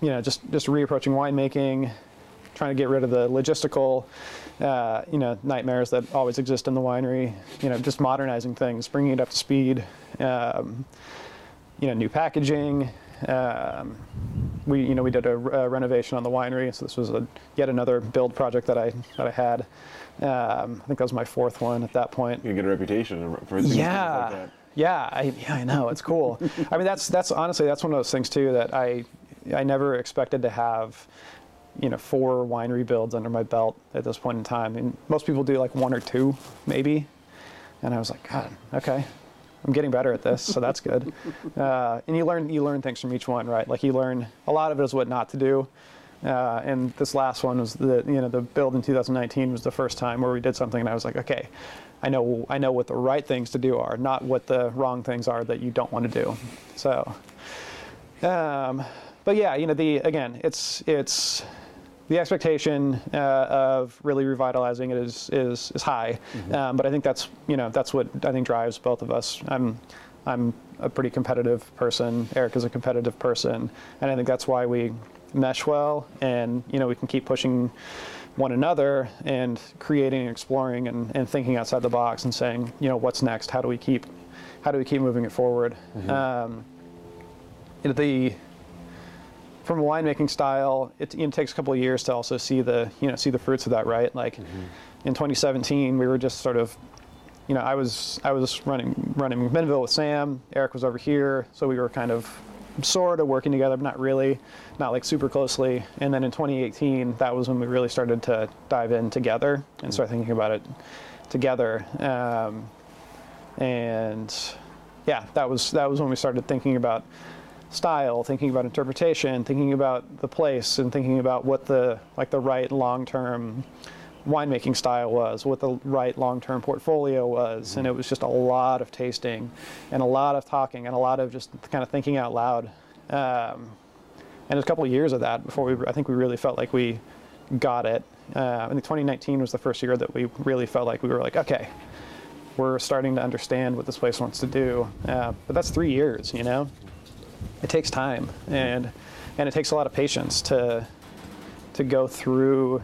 you know, just just reapproaching winemaking, trying to get rid of the logistical uh, you know, nightmares that always exist in the winery. You know, just modernizing things, bringing it up to speed. Um, you know, new packaging. Um, we, you know, we did a, a, renovation on the winery, so this was a, yet another build project that I that I had. Um, I think that was my fourth one at that point. You get a reputation for yeah. like that. Yeah, I, yeah, I know it's cool. I mean, that's that's honestly that's one of those things too that I I never expected to have you know four winery builds under my belt at this point in time. And most people do like one or two, maybe. And I was like, God, okay, I'm getting better at this, so that's good. Uh, and you learn you learn things from each one, right? Like you learn a lot of it is what not to do. Uh, and this last one was the you know the build in 2019 was the first time where we did something, and I was like, okay, I know I know what the right things to do are, not what the wrong things are that you don't want to do. So, um, but yeah, you know the again, it's it's the expectation uh, of really revitalizing it is is is high, um, but I think that's you know that's what I think drives both of us. I'm I'm a pretty competitive person. Eric is a competitive person, and I think that's why we mesh well, and you know we can keep pushing one another and creating and exploring and, and thinking outside the box and saying you know what's next? How do we keep how do we keep moving it forward? Um, you know, the from a winemaking style it, you know, takes a couple of years to also see the you know see the fruits of that right? Like in 2017 we were just sort of you know I was I was running running McMinnville with Sam Eric was over here so we were kind of sort of working together but not really not like super closely. And then in 2018 that was when we really started to dive in together and start thinking about it together. Um, and yeah that was that was when we started thinking about style thinking about interpretation thinking about the place and thinking about what the like the right long-term winemaking style was what the right long-term portfolio was. And it was just a lot of tasting and a lot of talking and a lot of just kind of thinking out loud. Um, and a couple of years of that before we i think we really felt like we got it. Uh, i think 2019 was the first year that we really felt like we were like okay we're starting to understand what this place wants to do. Uh, but that's three years you know it takes time and and it takes a lot of patience to to go through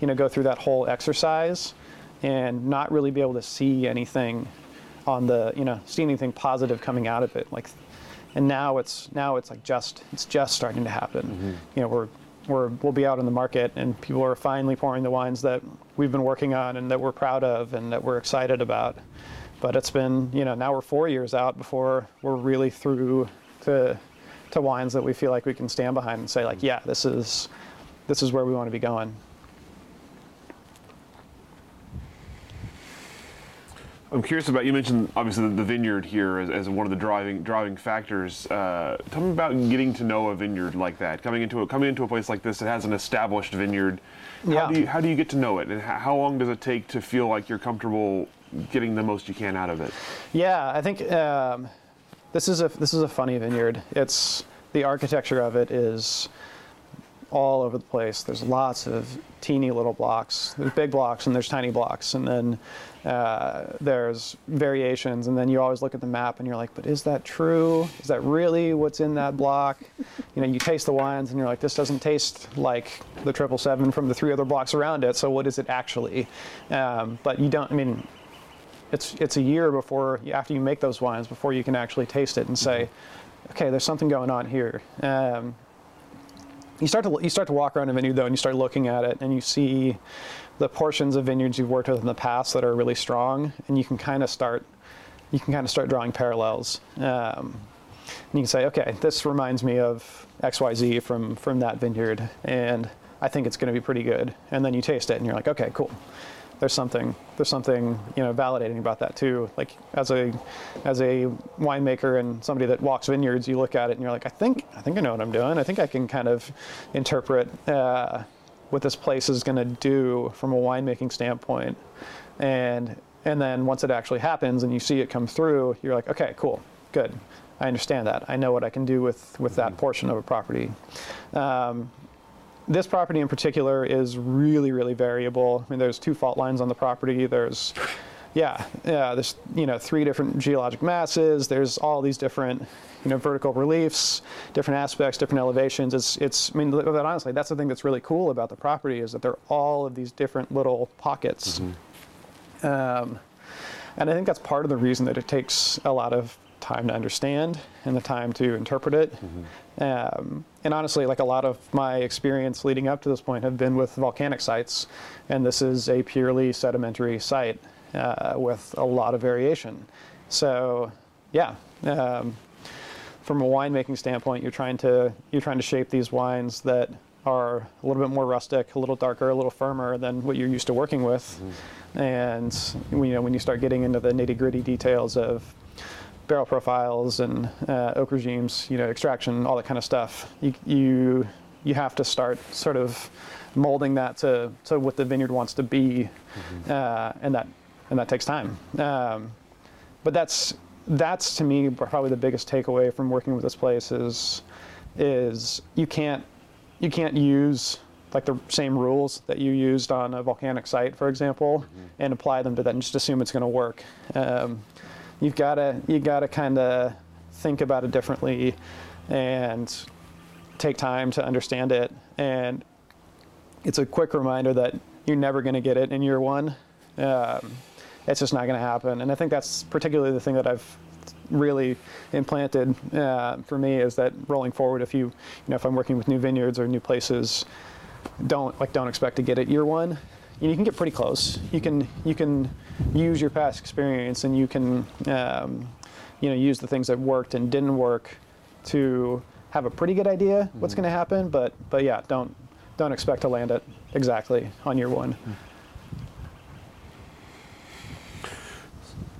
you know go through that whole exercise and not really be able to see anything on the you know see anything positive coming out of it. Like and now it's now it's like just it's just starting to happen. Mm-hmm. You know we're we're we'll be out in the market and people are finally pouring the wines that we've been working on and that we're proud of and that we're excited about. But it's been you know now we're four years out before we're really through to to wines that we feel like we can stand behind and say like yeah this is this is where we want to be going I'm curious about you mentioned obviously the, vineyard here as, as one of the driving driving factors. Uh, tell me about getting to know a vineyard like that. Coming into a coming into a place like this that has an established vineyard. How Yeah. do you how do you get to know it, and how, how long does it take to feel like you're comfortable getting the most you can out of it? Yeah, I think um, this is a this is a funny vineyard. It's the architecture of it is all over the place. There's lots of teeny little blocks. There's big blocks and there's tiny blocks, and then uh, there's variations. And then you always look at the map and you're like, but is that true? Is that really what's in that block? You know, you taste the wines and you're like, this doesn't taste like the triple seven from the three other blocks around it. So what is it actually? Um, but you don't. I mean, it's it's a year before after you make those wines before you can actually taste it and say, okay, there's something going on here. Um, you start to you start to walk around a vineyard though, and you start looking at it, and you see the portions of vineyards you've worked with in the past that are really strong, and you can kind of start you can kind of start drawing parallels. Um, and you can say, okay, this reminds me of X Y Z from from that vineyard, and I think it's going to be pretty good. And then you taste it, and you're like, okay, cool there's something there's something you know validating about that too. Like as a as a winemaker and somebody that walks vineyards you look at it and you're like i think i think i know what i'm doing. I think i can kind of interpret uh, what this place is going to do from a winemaking standpoint. And and then once it actually happens and you see it come through you're like okay cool. Good. I understand that. I know what i can do with with that portion of a property. Um, this property in particular is really, really variable. I mean, there's two fault lines on the property. There's, yeah, yeah, there's you know three different geologic masses. There's all these different, you know, vertical reliefs, different aspects, different elevations. It's, it's. I mean, but honestly, that's the thing that's really cool about the property is that they're all of these different little pockets. Um, and I think that's part of the reason that it takes a lot of time to understand and the time to interpret it. Um, and honestly, like a lot of my experience leading up to this point have been with volcanic sites, and this is a purely sedimentary site uh, with a lot of variation. So, yeah. Um, from a winemaking standpoint, you're trying to you're trying to shape these wines that are a little bit more rustic, a little darker, a little firmer than what you're used to working with. And you know, when you start getting into the nitty gritty details of barrel profiles and uh, oak regimes, you know, extraction, all that kind of stuff, you you you have to start sort of molding that to, to what the vineyard wants to be, uh, and that and that takes time. Um, but that's that's to me probably the biggest takeaway from working with this place is is you can't you can't use like the same rules that you used on a volcanic site, for example, and apply them to that and just assume it's going to work. Um, you've got to you got to kind of think about it differently and take time to understand it. And it's a quick reminder that you're never going to get it in year one. Um, it's just not going to happen. And I think that's particularly the thing that I've really implanted uh, for me is that rolling forward, if you, you know, if I'm working with new vineyards or new places, don't like don't expect to get it year one. You can get pretty close. You can you can use your past experience and you can um, you know use the things that worked and didn't work to have a pretty good idea mm-hmm. what's going to happen. But but yeah, don't don't expect to land it exactly on year one.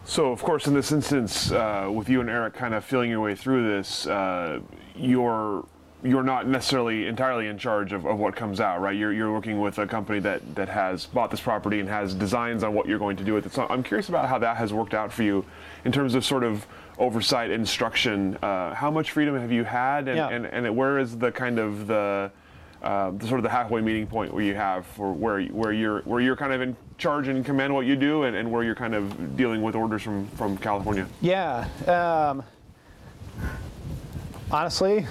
So, of course, in this instance, uh, with you and Eric kind of feeling your way through this, uh, you're you're not necessarily entirely in charge of, of what comes out, right? You're, you're working with a company that, that has bought this property and has designs on what you're going to do with it. So I'm curious about how that has worked out for you in terms of sort of oversight, instruction. Uh, how much freedom have you had, and, yeah. and, and where is the kind of the uh, the sort of the halfway meeting point where you have for where where you're where you're kind of in charge and command what you do, and, and where you're kind of dealing with orders from from California. Yeah. Um, honestly,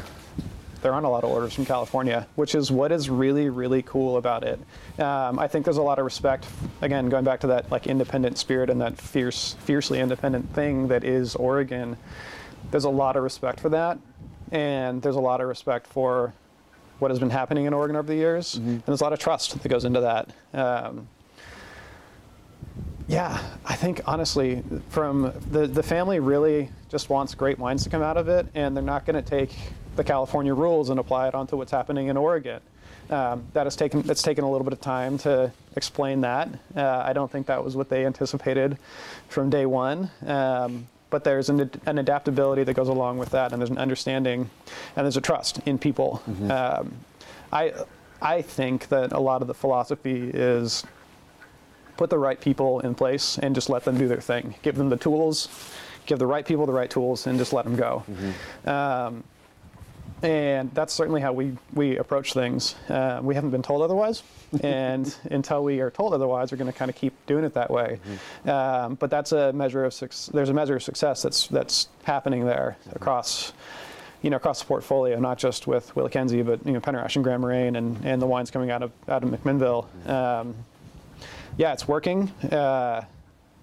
there aren't a lot of orders from California, which is what is really really cool about it. Um, I think there's a lot of respect. Again, going back to that like independent spirit and that fierce, fiercely independent thing that is Oregon. There's a lot of respect for that, and there's a lot of respect for what has been happening in Oregon over the years, mm-hmm. and there's a lot of trust that goes into that. Um, yeah, I think honestly, from the the family really just wants great wines to come out of it, and they're not going to take the California rules and apply it onto what's happening in Oregon. Um, that has taken that's taken a little bit of time to explain that. Uh, I don't think that was what they anticipated from day one. Um, but there's an, an, adaptability that goes along with that, and there's an understanding, and there's a trust in people. Mm-hmm. Um, I I think that a lot of the philosophy is put the right people in place and just let them do their thing. Give them the tools, give the right people the right tools, and just let them go. Mm-hmm. And that's certainly how we, we approach things. Uh, we haven't been told otherwise, and until we are told otherwise, we're going to kind of keep doing it that way. Mm-hmm. Um, but that's a measure of su- there's a measure of success that's that's happening there mm-hmm. across, you know, across the portfolio, not just with WillaKenzie, but you know, Penner-Ash and Gran Moraine, and, and the wines coming out of out of McMinnville. Mm-hmm. Um, yeah, it's working. Uh,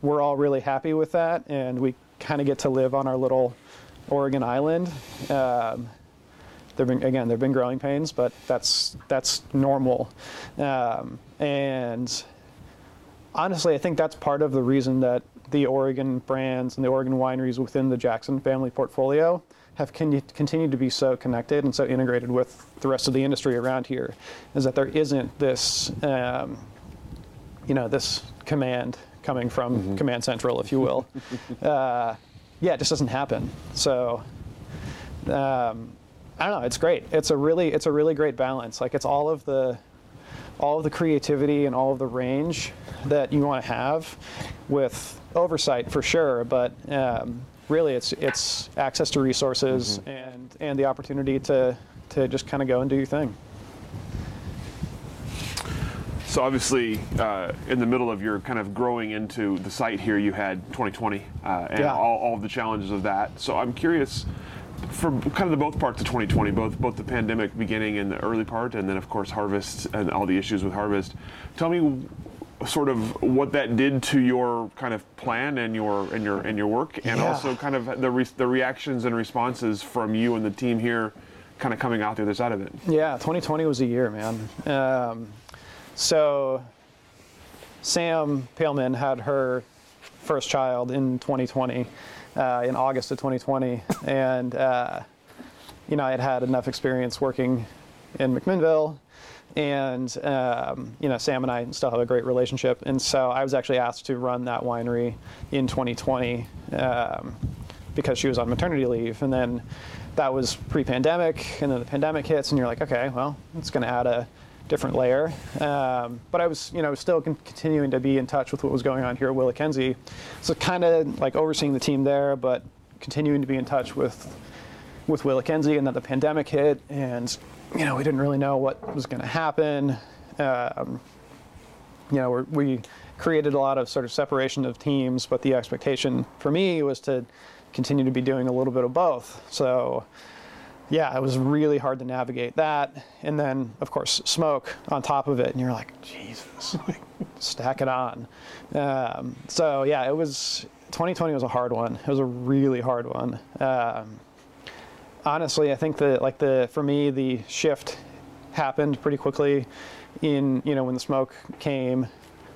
we're all really happy with that, and we kind of get to live on our little Oregon island. Um, There've been again, there've been growing pains, but that's that's normal. Um, and honestly, I think that's part of the reason that the Oregon brands and the Oregon wineries within the Jackson family portfolio have con- continued to be so connected and so integrated with the rest of the industry around here, is that there isn't this, um, you know, this command coming from mm-hmm. Command Central, if you will. uh, yeah, it just doesn't happen. So. Um, I don't know. It's great. It's a really it's a really great balance. Like it's all of the all of the creativity and all of the range that you want to have with oversight for sure, but um, really it's it's access to resources mm-hmm. and and the opportunity to to just kind of go and do your thing. So obviously, uh, in the middle of your kind of growing into the site here, you had 2020 uh, and yeah. all, all of the challenges of that. So I'm curious for kind of the both parts of 2020, both both the pandemic beginning in the early part, and then of course harvest and all the issues with harvest. Tell me sort of what that did to your kind of plan and your and your and your work, and yeah. also kind of the re- the reactions and responses from you and the team here, kind of coming out the other side of it. Yeah, 2020 was a year, man. Um, so Sam Paleman had her first child in 2020 uh, in August of 2020, and uh, you know I had had enough experience working in McMinnville, and um, you know Sam and I still have a great relationship, and so I was actually asked to run that winery in 2020 um, because she was on maternity leave, and then that was pre-pandemic, and then the pandemic hits, and you're like, okay, well, it's going to add a different layer. Um, but I was, you know, still con- continuing to be in touch with what was going on here at WillaKenzie. So kind of like overseeing the team there, but continuing to be in touch with, with WillaKenzie, and then the pandemic hit, and you know we didn't really know what was going to happen. Um, you know, we created a lot of sort of separation of teams, but the expectation for me was to continue to be doing a little bit of both. So, yeah, it was really hard to navigate that. And then, of course, smoke on top of it, and you're like, Jesus, like, stack it on. Um, so, yeah, it was 2020 was a hard one. It was a really hard one. Um, honestly, I think that like the for me the shift happened pretty quickly in you know when the smoke came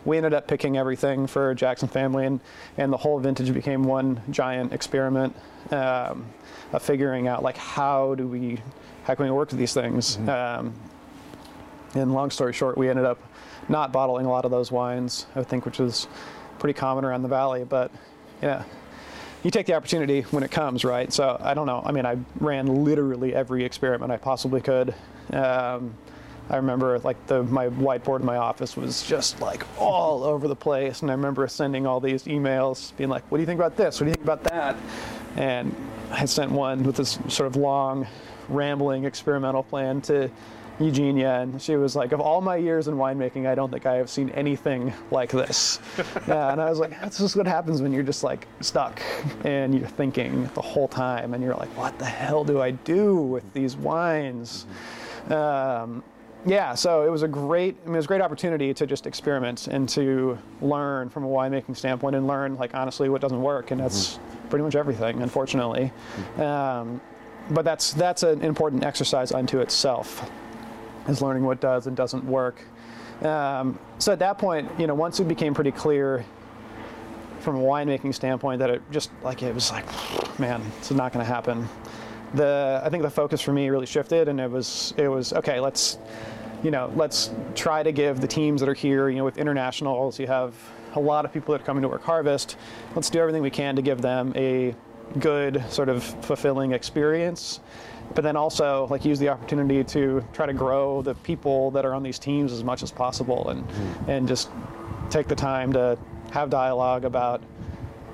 we ended up picking everything for Jackson family, and, and the whole vintage became one giant experiment um, of figuring out like how do we how can we work with these things. Mm-hmm. Um, and long story short, we ended up not bottling a lot of those wines, I think, which is pretty common around the valley. But yeah, you take the opportunity when it comes, right? So I don't know. I mean, I ran literally every experiment I possibly could. Um, I remember like the my whiteboard in my office was just like all over the place, and I remember sending all these emails, being like, "What do you think about this? What do you think about that?" And I sent one with this sort of long, rambling experimental plan to Eugenia, and she was like, "Of all my years in winemaking, I don't think I have seen anything like this." yeah, and I was like, "That's just what happens when you're just like stuck and you're thinking the whole time, and you're like, what the hell do I do with these wines?" Um, yeah, so it was a great, I mean, it was a great opportunity to just experiment and to learn from a winemaking standpoint and learn, like, honestly, what doesn't work, and that's mm-hmm. pretty much everything, unfortunately. Mm-hmm. Um, but that's that's an important exercise unto itself, is learning what does and doesn't work. Um, so at that point, you know, once it became pretty clear from a winemaking standpoint that it just like it was like, man, it's not going to happen the I think the focus for me really shifted, and it was it was okay. Let's you know let's try to give the teams that are here. You know, with internationals, you have a lot of people that are coming to work harvest. Let's do everything we can to give them a good sort of fulfilling experience but then also like use the opportunity to try to grow the people that are on these teams as much as possible and mm-hmm. and just take the time to have dialogue about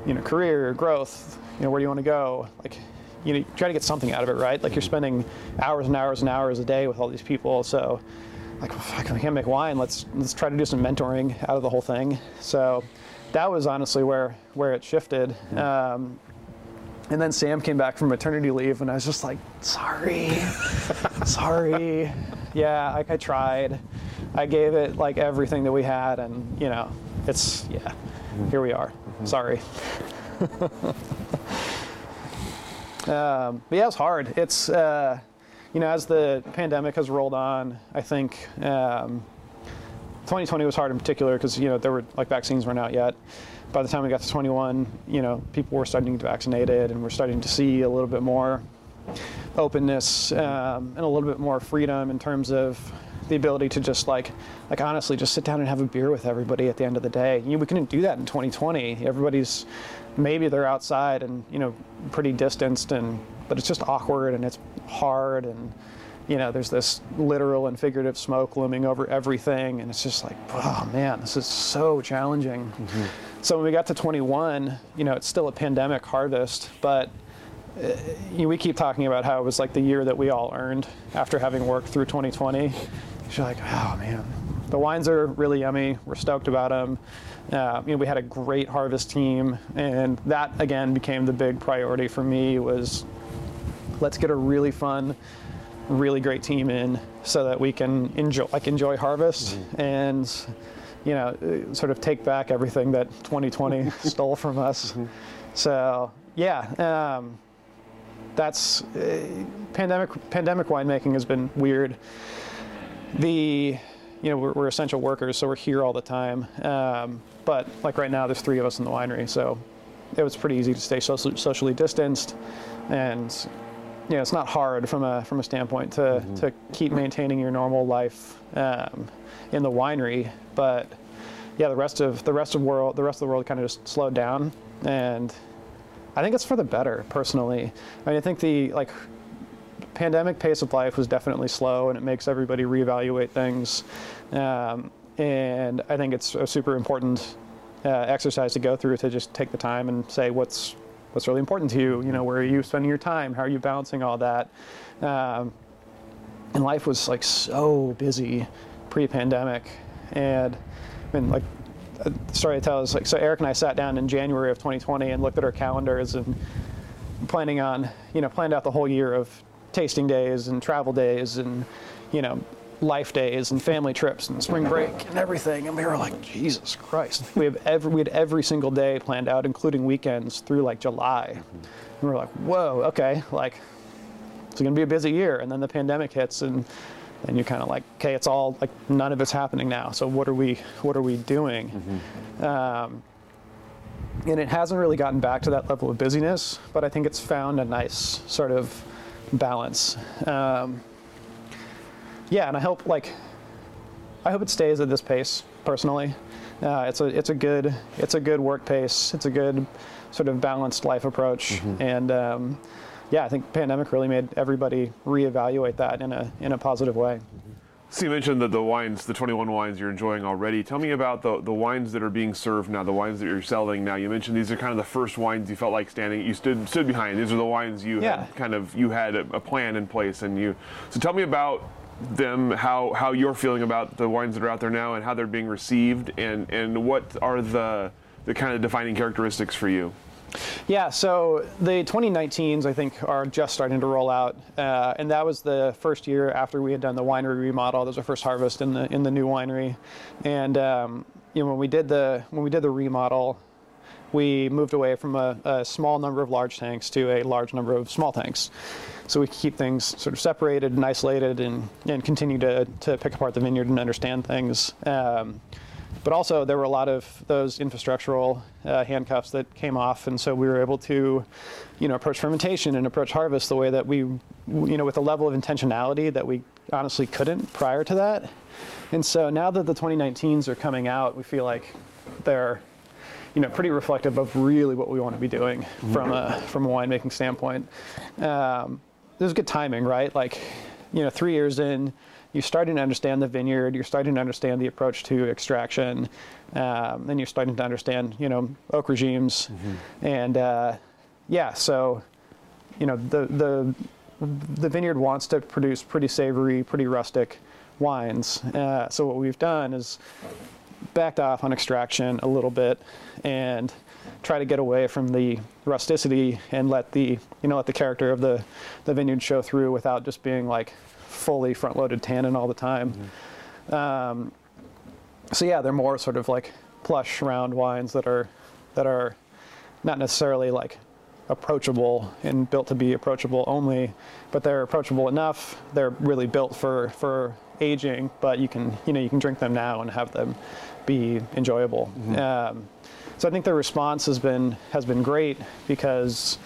you know career growth you know where do you want to go like you know, try to get something out of it, right? Like you're spending hours and hours and hours a day with all these people. So, like, fuck, I can't make wine. Let's let's try to do some mentoring out of the whole thing. So, that was honestly where where it shifted. Um, and then Sam came back from maternity leave, and I was just like, sorry, sorry. Yeah, I, I tried. I gave it like everything that we had, and you know, it's yeah. Here we are. Mm-hmm. Sorry. Um, but yeah, it's hard. It's uh, you know, as the pandemic has rolled on, I think um, 2020 was hard in particular because you know there were like vaccines weren't out yet. By the time we got to 21, you know, people were starting to get vaccinated, and we're starting to see a little bit more openness um, and a little bit more freedom in terms of the ability to just like like honestly just sit down and have a beer with everybody at the end of the day. You know, we couldn't do that in 2020. Everybody's maybe they're outside and you know pretty distanced and but it's just awkward and it's hard and you know there's this literal and figurative smoke looming over everything and it's just like oh man this is so challenging mm-hmm. so when we got to 21 you know it's still a pandemic harvest but uh, you know, we keep talking about how it was like the year that we all earned after having worked through 2020 you're like oh man the wines are really yummy we're stoked about them uh, you know, we had a great harvest team, and that again became the big priority for me. Was let's get a really fun, really great team in, so that we can enjoy like enjoy harvest mm-hmm. and you know sort of take back everything that 2020 stole from us. Mm-hmm. So yeah. Um, that's uh, pandemic pandemic winemaking has been weird. The you know we're, we're, essential workers, so we're here all the time. Um, but like right now, there's three of us in the winery, so it was pretty easy to stay socially, socially distanced, and you know it's not hard from a from a standpoint to mm-hmm. to keep maintaining your normal life um, in the winery. But yeah, the rest of the rest of world the rest of the world kind of just slowed down, and I think it's for the better personally. I mean, I think the like pandemic pace of life was definitely slow, and it makes everybody reevaluate things. Um, and I think it's a super important uh, exercise to go through to just take the time and say what's what's really important to you. You know, where are you spending your time? How are you balancing all that? Um, and life was like so busy pre-pandemic, and I mean, like the story I tell is like so. Eric and I sat down in January of 2020 and looked at our calendars and planning on, you know, planned out the whole year of tasting days and travel days and, you know, life days and family trips and spring break and everything. And we were like, Jesus Christ. We have every we had every single day planned out, including weekends through like July. And we're like, whoa, okay, like it's gonna be a busy year. And then the pandemic hits and and you're kind of like, okay, it's all like none of it's happening now. So what are we what are we doing? Um, and it hasn't really gotten back to that level of busyness, but I think it's found a nice sort of balance. Um, yeah, and I hope like I hope it stays at this pace personally. Uh, it's a it's a good it's a good work pace. It's a good sort of balanced life approach, and um, yeah, I think pandemic really made everybody reevaluate that in a in a positive way. So you mentioned that the wines, the 21 wines you're enjoying already. Tell me about the, the wines that are being served now, the wines that you're selling now. You mentioned these are kind of the first wines you felt like standing, you stood stood behind. These are the wines you Yeah. had kind of you had a, a plan in place, and you. So tell me about them, how how you're feeling about the wines that are out there now, and how they're being received, and and what are the the kind of defining characteristics for you. Yeah, so the 2019s I think are just starting to roll out, uh, and that was the first year after we had done the winery remodel. That was our first harvest in the in the new winery, and um, you know when we did the when we did the remodel, we moved away from a, a small number of large tanks to a large number of small tanks. So we could keep things sort of separated and isolated and, and continue to, to pick apart the vineyard and understand things. Um, but also there were a lot of those infrastructural uh, handcuffs that came off, and so we were able to, you know, approach fermentation and approach harvest the way that we, you know, with a level of intentionality that we honestly couldn't prior to that. And so now that the 2019s are coming out, we feel like they're, you know, pretty reflective of really what we want to be doing from a from a winemaking standpoint. Um, is good timing, right? Like, you know, three years in, you're starting to understand the vineyard, you're starting to understand the approach to extraction, um, and you're starting to understand, you know, oak regimes, and uh, yeah, so, you know, the the the vineyard wants to produce pretty savory, pretty rustic wines. Uh, so what we've done is backed off on extraction a little bit and try to get away from the rusticity and let the you know let the character of the the vineyard show through without just being like fully front loaded tannin all the time um, so yeah they're more sort of like plush round wines that are that are not necessarily like approachable and built to be approachable only, but they're approachable enough. They're really built for for aging, but you can you know you can drink them now and have them be enjoyable. Um, so I think the response has been has been great because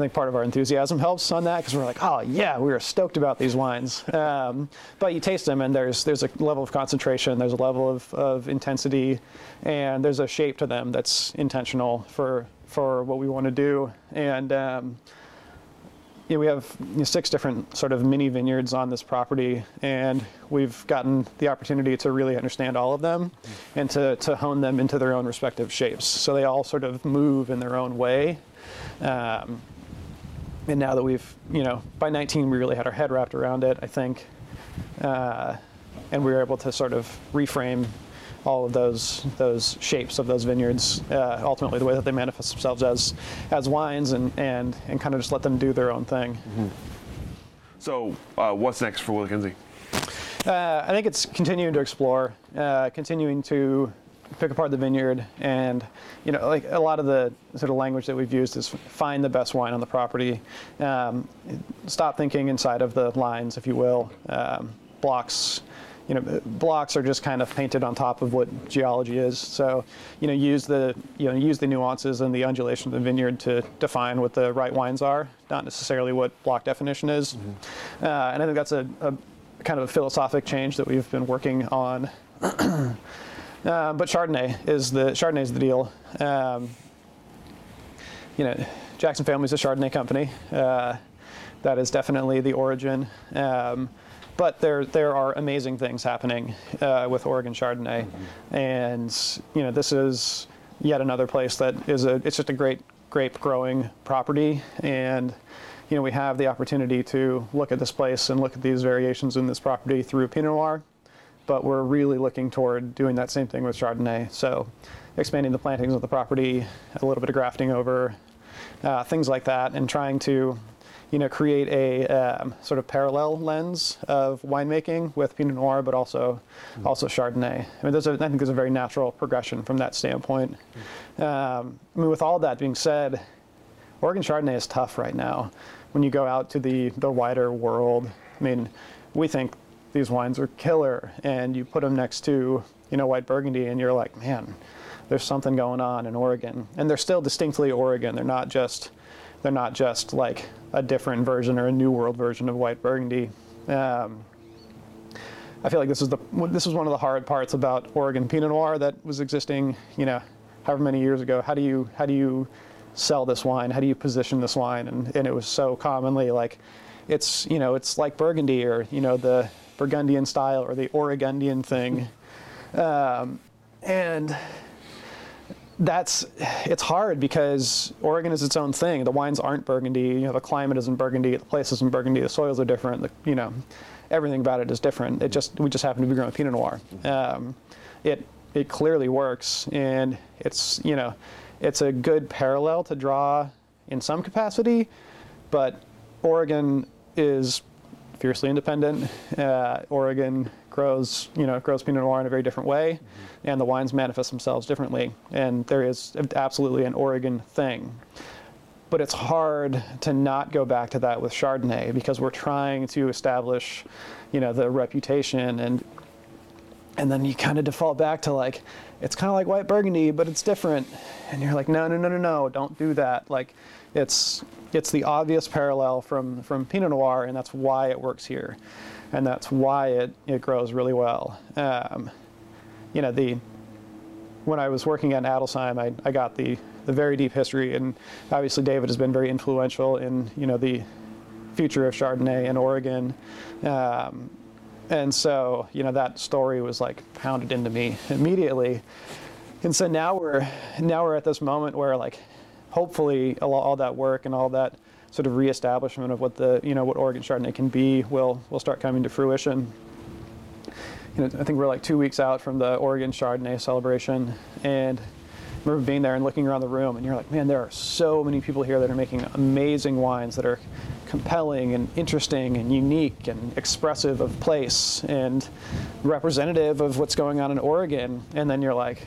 I think part of our enthusiasm helps on that because we're like, oh yeah, we were stoked about these wines. Um, but you taste them and there's there's a level of concentration, there's a level of, of intensity, and there's a shape to them that's intentional for for what we want to do. And um, you know, we have you know, six different sort of mini vineyards on this property, and we've gotten the opportunity to really understand all of them and to, to hone them into their own respective shapes. So they all sort of move in their own way. Um, and now that we've, you know, by 19 we really had our head wrapped around it, I think, uh, and we were able to sort of reframe all of those those shapes of those vineyards, uh, ultimately the way that they manifest themselves as as wines, and and and kind of just let them do their own thing. So uh, what's next for WillaKenzie? Uh, I think it's continuing to explore, uh, continuing to pick apart the vineyard, and you know, like a lot of the sort of language that we've used is find the best wine on the property. Um, stop thinking inside of the lines, if you will. Um, blocks, you know, blocks are just kind of painted on top of what geology is. So, you know, use the you know use the nuances and the undulation of the vineyard to define what the right wines are, not necessarily what block definition is. Uh, and I think that's a, a kind of a philosophic change that we've been working on. uh, but Chardonnay is the Chardonnay is the deal. Um, you know, Jackson Family is a Chardonnay company. Uh, that is definitely the origin. Um, but there there are amazing things happening uh, with Oregon Chardonnay, and you know this is yet another place that is a it's just a great grape growing property, and you know we have the opportunity to look at this place and look at these variations in this property through Pinot Noir, but we're really looking toward doing that same thing with Chardonnay. So expanding the plantings of the property, a little bit of grafting over, uh, things like that, and trying to you know, create a um, sort of parallel lens of winemaking with Pinot Noir, but also mm. also Chardonnay. I mean, there's a, I think there's a very natural progression from that standpoint. Mm. Um, I mean, with all that being said, Oregon Chardonnay is tough right now. When you go out to the the wider world, I mean, we think these wines are killer, and you put them next to you know white Burgundy, and you're like, man, there's something going on in Oregon, and they're still distinctly Oregon. They're not just they're not just like a different version or a new world version of white burgundy. Um, I feel like this is the this was one of the hard parts about Oregon Pinot Noir that was existing, you know, however many years ago. How do you how do you sell this wine? How do you position this wine? And and it was so commonly like, it's you know it's like Burgundy or you know the Burgundian style or the Oregondian thing, um, and that's it's hard because Oregon is its own thing. The wines aren't Burgundy. You know, the climate isn't Burgundy. The place isn't Burgundy. The soils are different. The, you know, everything about it is different. It just we just happen to be growing Pinot Noir. Um, it it clearly works, and it's you know, it's a good parallel to draw in some capacity, but Oregon is fiercely independent. Uh, Oregon grows, you know, grows Pinot Noir in a very different way, mm-hmm. and the wines manifest themselves differently. And there is absolutely an Oregon thing. But it's hard to not go back to that with Chardonnay because we're trying to establish, you know, the reputation and and then you kind of default back to like it's kind of like white burgundy but it's different and you're like no no no no no don't do that like it's it's the obvious parallel from from pinot noir and that's why it works here and that's why it, it grows really well. Um, you know, the when I was working at Adelsheim, I, I got the, the very deep history, and obviously David has been very influential in you know the future of Chardonnay in Oregon. Um, and so, you know, that story was like pounded into me immediately. And so now we're now we're at this moment where like hopefully all, all that work and all that sort of reestablishment of what the you know what Oregon Chardonnay can be will will start coming to fruition. You know, I think we're like two weeks out from the Oregon Chardonnay celebration, and remember being there and looking around the room, and you're like, man, there are so many people here that are making amazing wines that are compelling and interesting and unique and expressive of place and representative of what's going on in Oregon. And then you're like,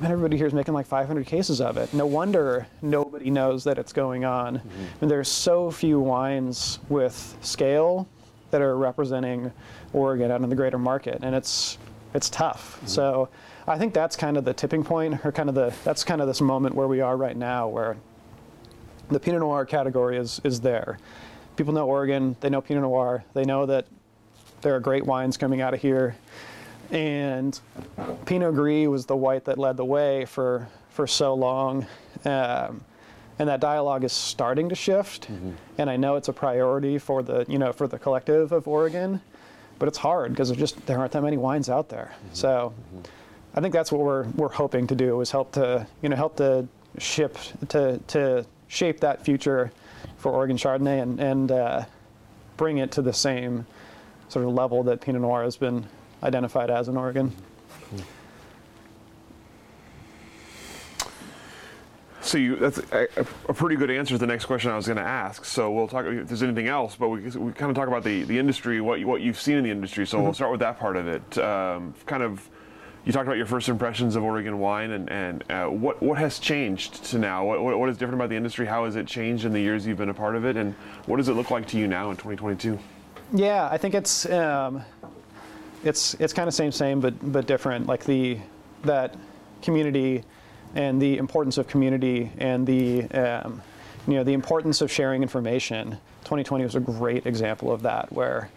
man, everybody here is making like 500 cases of it. No wonder nobody knows that it's going on. Mm-hmm. And there's so few wines with scale that are representing Oregon out in the greater market, and it's it's tough. Mm-hmm. So I think that's kind of the tipping point, or kind of the that's kind of this moment where we are right now, where the Pinot Noir category is is there. People know Oregon, they know Pinot Noir, they know that there are great wines coming out of here and Pinot Gris was the white that led the way for for so long. Um, and that dialogue is starting to shift, mm-hmm. and I know it's a priority for the you know for the collective of Oregon, but it's hard because there just there aren't that many wines out there. Mm-hmm. So, mm-hmm. I think that's what we're we're hoping to do is help to you know help to ship to to shape that future for Oregon Chardonnay and and uh, bring it to the same sort of level that Pinot Noir has been identified as in Oregon. So you, that's a, a, pretty good answer to the next question I was going to ask. So we'll talk if there's anything else, but we, we kind of talk about the, the industry, what you, what you've seen in the industry. So mm-hmm. we'll start with that part of it. Um, kind of, you talked about your first impressions of Oregon wine, and, and uh, what what has changed to now? What, what is different about the industry? How has it changed in the years you've been a part of it, and what does it look like to you now in 2022? Yeah, I think it's um, it's it's kind of same same but but different. Like the that community and the importance of community and the um, you know the importance of sharing information. 2020 was a great example of that where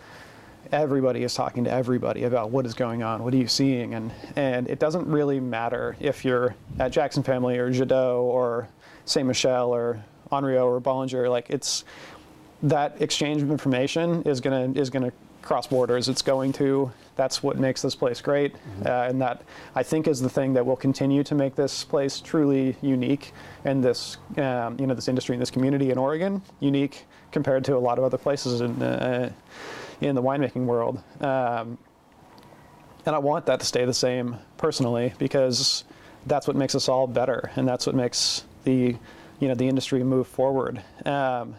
everybody is talking to everybody about what is going on, what are you seeing, and and it doesn't really matter if you're at Jackson Family or Jadot or Saint Michelle or Henriot or Bollinger. Like it's that exchange of information is gonna is gonna cross borders. It's going to. That's what makes this place great, uh, and that I think is the thing that will continue to make this place truly unique, and this um, you know this industry and this community in Oregon unique compared to a lot of other places in uh, in the winemaking world. Um, and I want that to stay the same personally because that's what makes us all better, and that's what makes the you know the industry move forward. Um,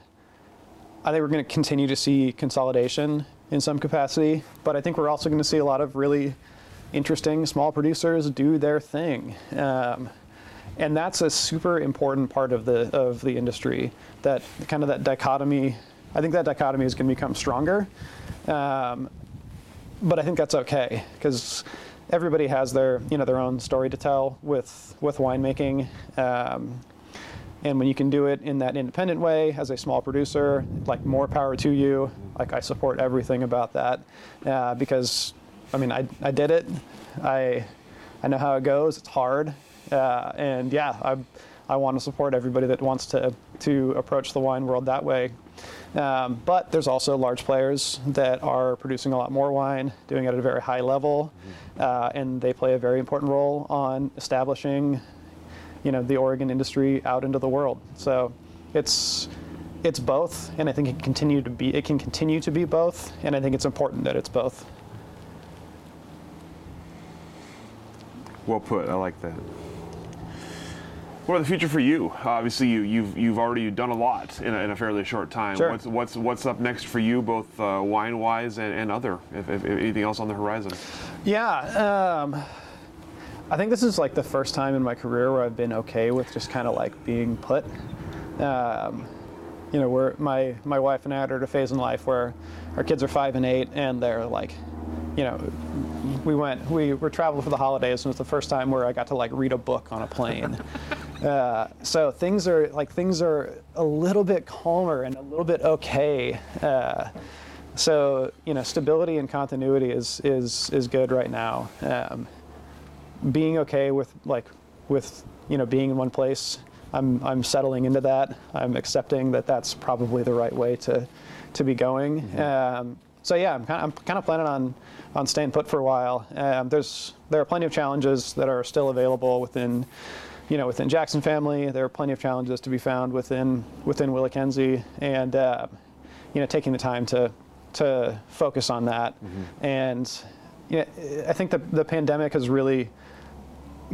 I think we're going to continue to see consolidation in some capacity, but I think we're also going to see a lot of really interesting small producers do their thing. Um, and that's a super important part of the of the industry. That kind of that dichotomy. I think that dichotomy is going to become stronger, um, but I think that's okay because everybody has their you know their own story to tell with with winemaking. Um, and when you can do it in that independent way as a small producer, like more power to you. Like I support everything about that uh, because, I mean, I, I did it. I I know how it goes. It's hard, uh, and yeah, I I want to support everybody that wants to to approach the wine world that way. Um, but there's also large players that are producing a lot more wine, doing it at a very high level, uh, and they play a very important role on establishing you know the Oregon industry out into the world. So it's it's both, and I think it can continue to be it can continue to be both, and I think it's important that it's both. Well put. I like that. What about the future for you? Obviously, you, you've you've already done a lot in a, in a fairly short time. Sure. What's what's what's up next for you, both uh, wine wise and, and other? If, if, if anything else on the horizon? Yeah, um, I think this is like the first time in my career where I've been okay with just kind of like being put. Um, you know, where my my wife and I are at a phase in life where our kids are five and eight, and they're like, you know, we went we were traveled for the holidays, and it was the first time where I got to like read a book on a plane. uh, so things are like things are a little bit calmer and a little bit okay. Uh, so you know, stability and continuity is is is good right now. Um, being okay with like with you know being in one place i'm i'm settling into that i'm accepting that that's probably the right way to to be going um, so yeah i'm kind of, I'm kind of planning on on staying put for a while um, there's there are plenty of challenges that are still available within you know within jackson family there are plenty of challenges to be found within within Kenzie, and uh, you know taking the time to to focus on that. And you know, I think the, the pandemic has really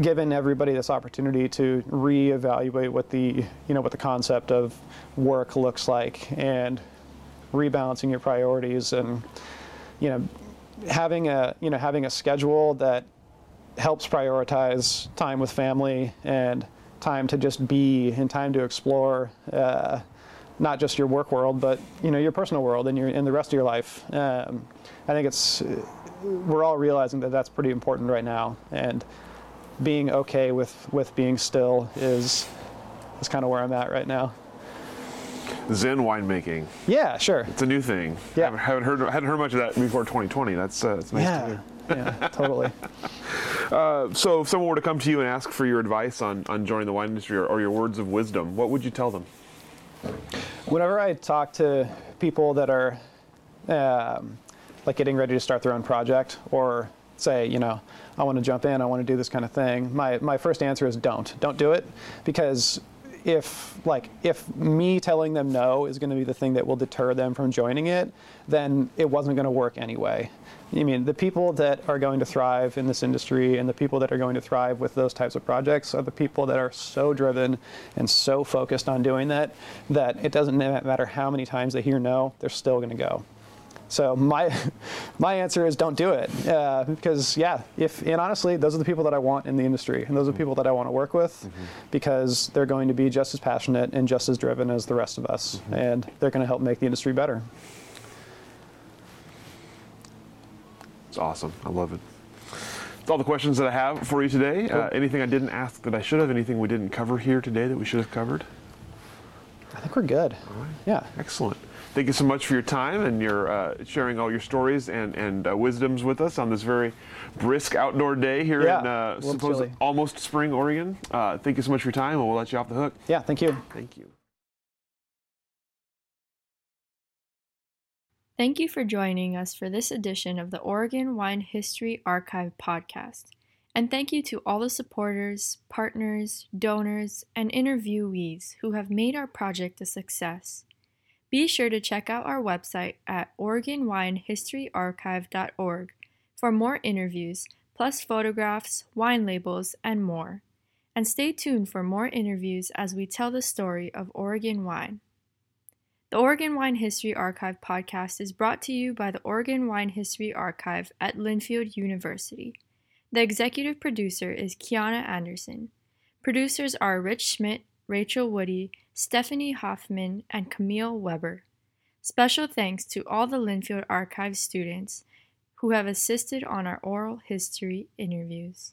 given everybody this opportunity to reevaluate what the you know what the concept of work looks like and rebalancing your priorities and you know having a you know having a schedule that helps prioritize time with family and time to just be and time to explore uh, not just your work world but you know your personal world and your in the rest of your life um, i think it's we're all realizing that that's pretty important right now and being okay with with being still is is kind of where I'm at right now. Zen winemaking. Yeah, sure. It's a new thing. Yeah. Haven't, haven't heard hadn't heard much of that before 2020. That's uh, that's nice to hear. Yeah, totally. Uh, so, if someone were to come to you and ask for your advice on, on joining the wine industry or, or your words of wisdom, what would you tell them? Whenever I talk to people that are um, like getting ready to start their own project or say, you know, I want to jump in, I want to do this kind of thing, my, my first answer is don't. Don't do it because if like if me telling them no is going to be the thing that will deter them from joining it, then it wasn't going to work anyway. I mean, the people that are going to thrive in this industry and the people that are going to thrive with those types of projects are the people that are so driven and so focused on doing that that it doesn't matter how many times they hear no, they're still going to go. So my my answer is don't do it uh, because yeah, if and honestly, those are the people that I want in the industry, and those are the people that I want to work with because they're going to be just as passionate and just as driven as the rest of us, and they're going to help make the industry better. It's awesome. I love it. That's all the questions that I have for you today. Uh, anything I didn't ask that I should have? Anything we didn't cover here today that we should have covered? I think we're good. Yeah. Excellent. Thank you so much for your time and your uh, sharing all your stories and, and uh, wisdoms with us on this very brisk outdoor day here Yeah, in a uh, little supposed almost spring Oregon. Uh, thank you so much for your time, and we'll let you off the hook. Yeah. Thank you. Thank you. Thank you for joining us for this edition of the Oregon Wine History Archive podcast. And thank you to all the supporters, partners, donors, and interviewees who have made our project a success. Be sure to check out our website at OregonWineHistoryArchive.org for more interviews, plus photographs, wine labels, and more. And stay tuned for more interviews as we tell the story of Oregon wine. The Oregon Wine History Archive podcast is brought to you by the Oregon Wine History Archive at Linfield University. The executive producer is Kiana Anderson. Producers are Rich Schmidt, Rachel Woody, Stephanie Hoffman, and Camille Weber. Special thanks to all the Linfield Archive students who have assisted on our oral history interviews.